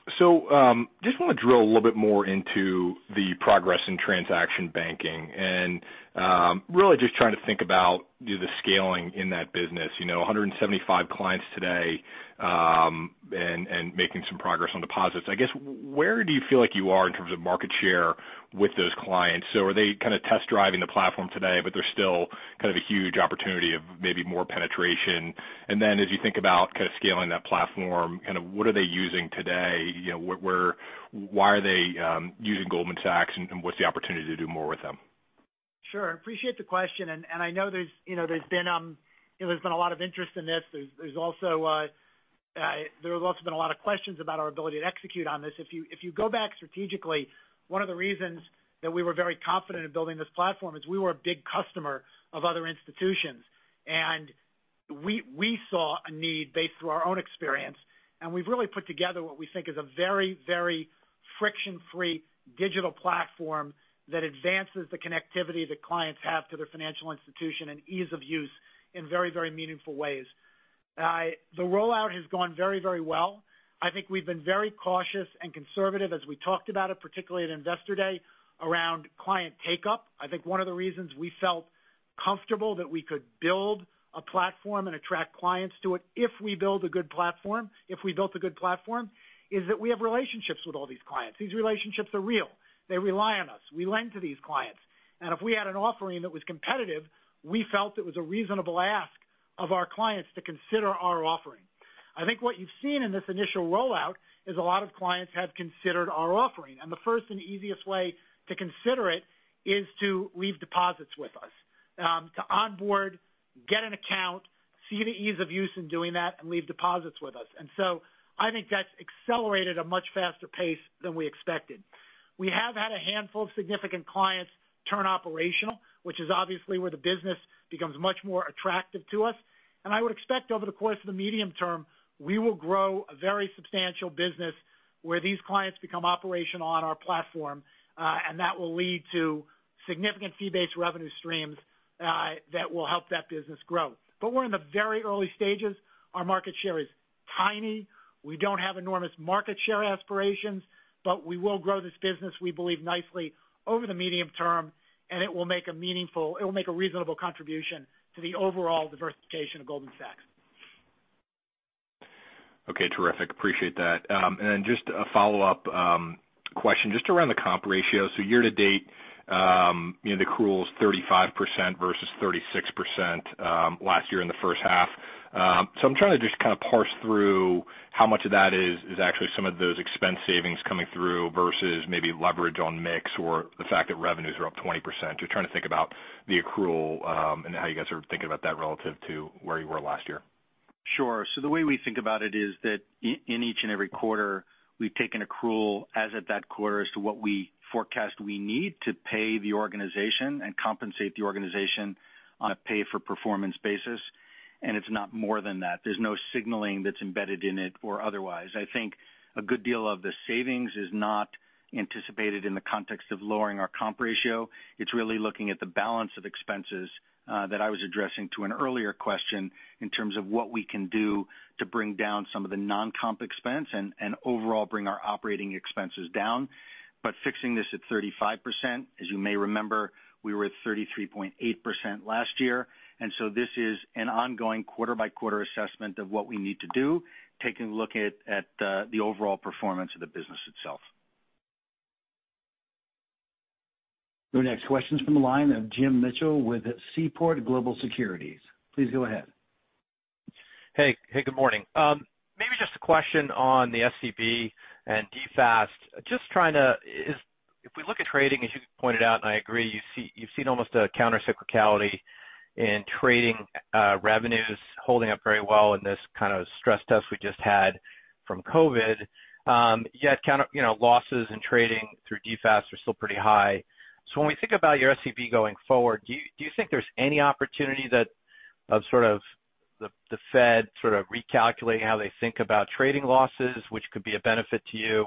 Just want to drill a little bit more into the progress in transaction banking and um really just trying to think about the scaling in that business. You know, 175 clients today, um and and making some progress on deposits. I guess, where do you feel like you are in terms of market share with those clients? So are they kind of test driving the platform today, but there's still kind of a huge opportunity of maybe more penetration? And then as you think about kind of scaling that platform, kind of what are they using today? You know, why are they using Goldman Sachs, and what's the opportunity to do more with them? Sure. Appreciate the question. And I know there's you know there's been um a lot of interest in this. There's there's also uh uh also been a lot of questions about our ability to execute on this. If you if you go back strategically, one of the reasons that we were very confident in building this platform is we were a big customer of other institutions. And we we saw a need based through our own experience, and we've really put together what we think is a very, very friction-free digital platform that advances the connectivity that clients have to their financial institution and ease of use in very very meaningful ways. The rollout has gone very very well. I think we've been very cautious and conservative as we talked about it, particularly at Investor Day, around client take-up. I think one of the reasons we felt comfortable that we could build a platform and attract clients to it if we build a good platform, if we built a good platform, is that we have relationships with all these clients. These relationships are real. They rely on us. We lend to these clients. And if we had an offering that was competitive, we felt it was a reasonable ask of our clients to consider our offering. I think what you've seen in this initial rollout is a lot of clients have considered our offering, and the first and easiest way to consider it is to leave deposits with us. Um, to onboard, get an account, see the ease of use in doing that, and leave deposits with us. And so I think that's accelerated a much faster pace than we expected. We have had a handful of significant clients turn operational, which is obviously where the business becomes much more attractive to us. And I would expect over the course of the medium term, we will grow a very substantial business where these clients become operational on our platform, uh, and that will lead to significant fee-based revenue streams uh, that will help that business grow. But we're in the very early stages. Our market share is tiny. We don't have enormous market share aspirations, but we will grow this business, we believe, nicely over the medium term, and it will make a meaningful it will make a reasonable contribution to the overall diversification of Goldman Sachs. Okay, terrific. Appreciate that. Um just a follow-up question, just around the comp ratio. So year to date, um you know the accrual is 35% versus 36% last year in the first half. Um, I'm trying to just kind of parse through how much of that is actually some of those expense savings coming through versus maybe leverage on mix or the fact that revenues are up 20%. Just trying to think about the accrual, um, and how you guys are thinking about that relative to where you were last year. Sure. So the way we think about it is that in each and every quarter, we've taken accrual as at that quarter as to what we forecast we need to pay the organization and compensate the organization on a pay-for-performance basis. And it's not more than that. There's no signaling that's embedded in it or otherwise. I think a good deal of the savings is not anticipated in the context of lowering our comp ratio. It's really looking at the balance of expenses uh, that I was addressing to an earlier question in terms of what we can do to bring down some of the non-comp expense and overall bring our operating expenses down. But fixing this at 35%, as you may remember, we were at 33.8% last year. And so this is an ongoing quarter-by-quarter assessment of what we need to do, taking a look at uh, the overall performance of the business itself. Your next question's from the line of Jim Mitchell with Seaport Global Securities. Please go ahead. Hey, hey, good morning. Um, maybe just a question on the SCB and DFAST. Just trying to is if we look at trading, as you pointed out, and I agree, you see you've seen almost a counter-cyclicality in trading revenues holding up very well in this kind of stress test we just had from COVID. Um yet kind of, you know, losses in trading through DFAST are still pretty high. So when we think about your SCB going forward, do you do you think there's any opportunity that of sort of the Fed sort of recalculating how they think about trading losses, which could be a benefit to you?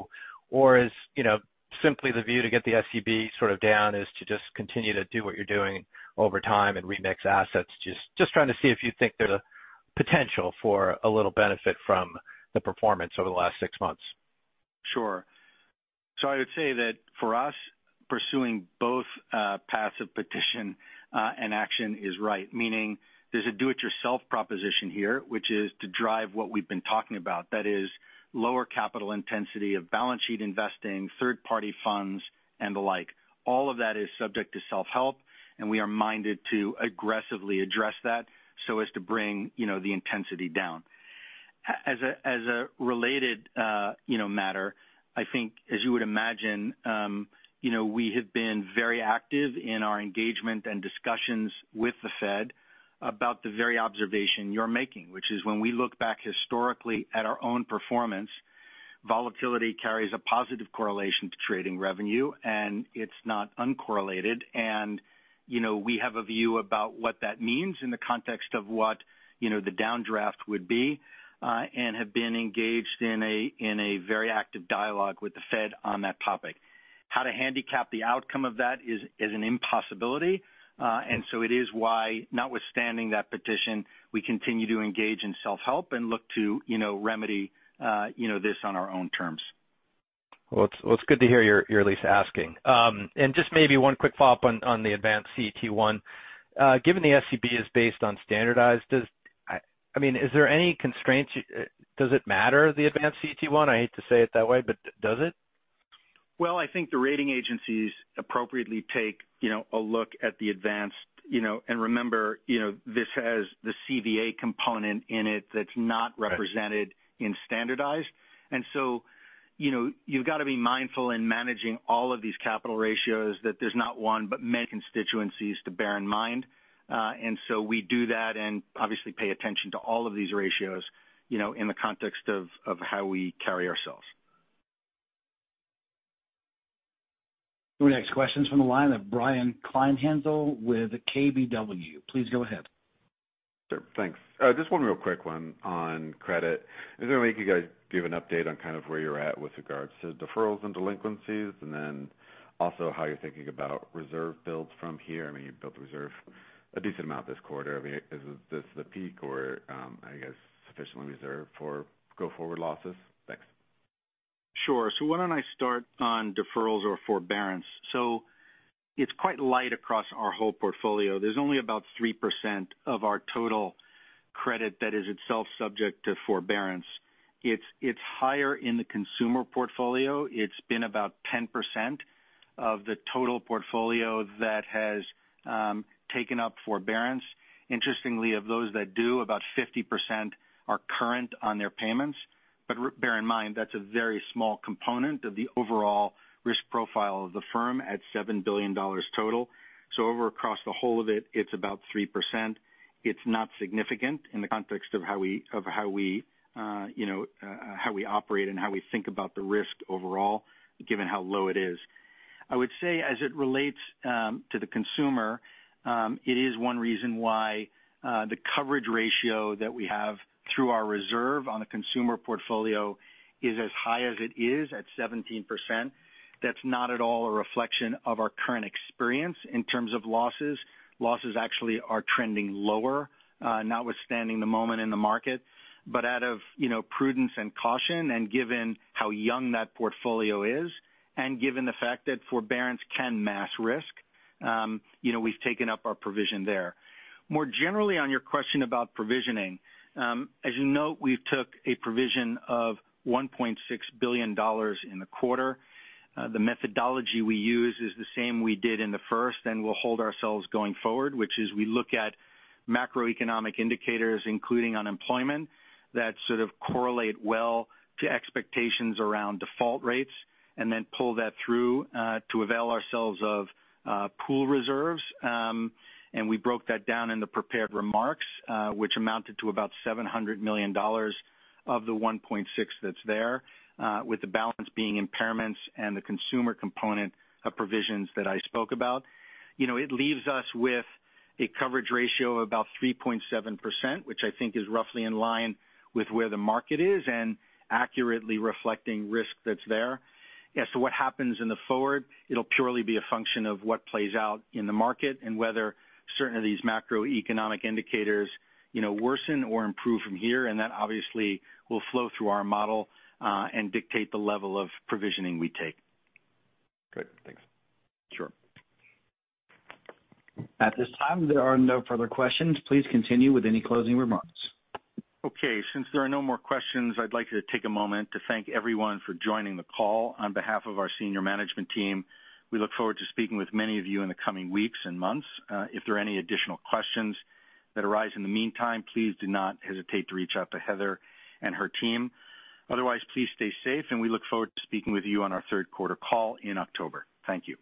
Or is you know, simply the view to get the SCB sort of down is to just continue to do what you're doing over time and remix assets? Just trying to see if you think there's a potential for a little benefit from the performance over the last six months. Sure. So I would say that for us, pursuing both uh, paths of petition uh, and action is right, meaning there's a do-it-yourself proposition here, which is to drive what we've been talking about. That is lower capital intensity of balance sheet investing, third-party funds, and the like. All of that is subject to self-help, and we are minded to aggressively address that so as to bring you know, the intensity down. As a related uh, you know, matter, I think as you would imagine, um, you know, we have been very active in our engagement and discussions with the Fed about the very observation you're making, which is when we look back historically at our own performance, volatility carries a positive correlation to trading revenue, and it's not uncorrelated. You know, we have a view about what that means in the context of what you know, the downdraft would be, and have been engaged in a in a very active dialogue with the Fed on that topic. How to handicap the outcome of that is is an impossibility. Uh and so it is why, notwithstanding that petition, we continue to engage in self-help and look to you know, remedy you know, this on our own terms. Well, it's good to hear you're at least asking. Um and just maybe one quick follow-up on the advanced CET1. Uh given the SCB is based on standardized, does I I mean, is there any constraints? Does it matter, the advanced CET1? I hate to say it that way, but does it? Well, I think the rating agencies appropriately take you know, a look at the advanced. You know. And remember, you know, this has the CVA component in it that's not represented in standardized. You've got to be mindful in managing all of these capital ratios that there's not one, but many constituencies to bear in mind. Uh, and so we do that and obviously pay attention to all of these ratios you know, in the context of how we carry ourselves. Your next question's from the line of Brian Kleinhanzl with KBW. Please go ahead. Sure. Thanks. Uh, just one real quick one on credit. Is there a way you guys give an update on kind of where you're at with regards to deferrals and delinquencies, and then also how you're thinking about reserve builds from here? I mean, you built reserve a decent amount this quarter. I mean, is this the peak or um, I guess sufficiently reserved for go-forward losses? Thanks. Sure. So why don't I start on deferrals or forbearance. So it's quite light across our whole portfolio. There's only about 3% of our total credit that is itself subject to forbearance. It's higher in the consumer portfolio. It's been about 10% of the total portfolio that has um, taken up forbearance. Interestingly, of those that do, about 50% are current on their payments. Bear in mind, that's a very small component of the overall risk profile of the firm at $7 billion total. So over across the whole of it it's about 3%. It's not significant in the context of how we operate and how we think about the risk overall, given how low it is. I would say as it relates um to the consumer, um, it is one reason why uh the coverage ratio that we have through our reserve on the consumer portfolio is as high as it is at 17%. That's not at all a reflection of our current experience in terms of losses. losses actually are trending lower, uh notwithstanding the moment in the market. But out of you know, prudence and caution, and given how young that portfolio is, and given the fact that forbearance can mask risk, um, you know, we've taken up our provision there. More generally on your question about provisioning, um, as you note, we took a provision of $1.6 billion in the quarter. Uh, the methodology we use is the same we did in the first, and we'll hold ourselves going forward, which is we look at macroeconomic indicators, including unemployment, that sort of correlate well to expectations around default rates, and then pull that through uh, to avail ourselves of uh, pool reserves. Um and we broke that down in the prepared remarks, uh, which amounted to about $700 million of the $1.6 that's there, with the balance being impairments and the consumer component of provisions that I spoke about. You know, it leaves us with a coverage ratio of about 3.7%, which I think is roughly in line with where the market is and accurately reflecting risk that's there. As to what happens in the forward, it'll purely be a function of what plays out in the market and whether certain of these macroeconomic indicators you know, worsen or improve from here, and that obviously will flow through our model, uh, and dictate the level of provisioning we take. Great. Thanks. Sure. At this time, there are no further questions. Please continue with any closing remarks. Okay. Since there are no more questions, I'd like to take a moment to thank everyone for joining the call. On behalf of our senior management team, we look forward to speaking with many of you in the coming weeks and months. Uh, if there are any additional questions that arise in the meantime, please do not hesitate to reach out to Heather and her team. Otherwise, please stay safe, and we look forward to speaking with you on our third quarter call in October. Thank you.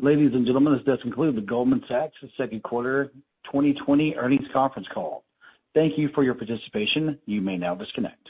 Ladies and gentlemen, this does conclude the Goldman Sachs second quarter 2020 earnings conference call. Thank you for your participation. You may now disconnect.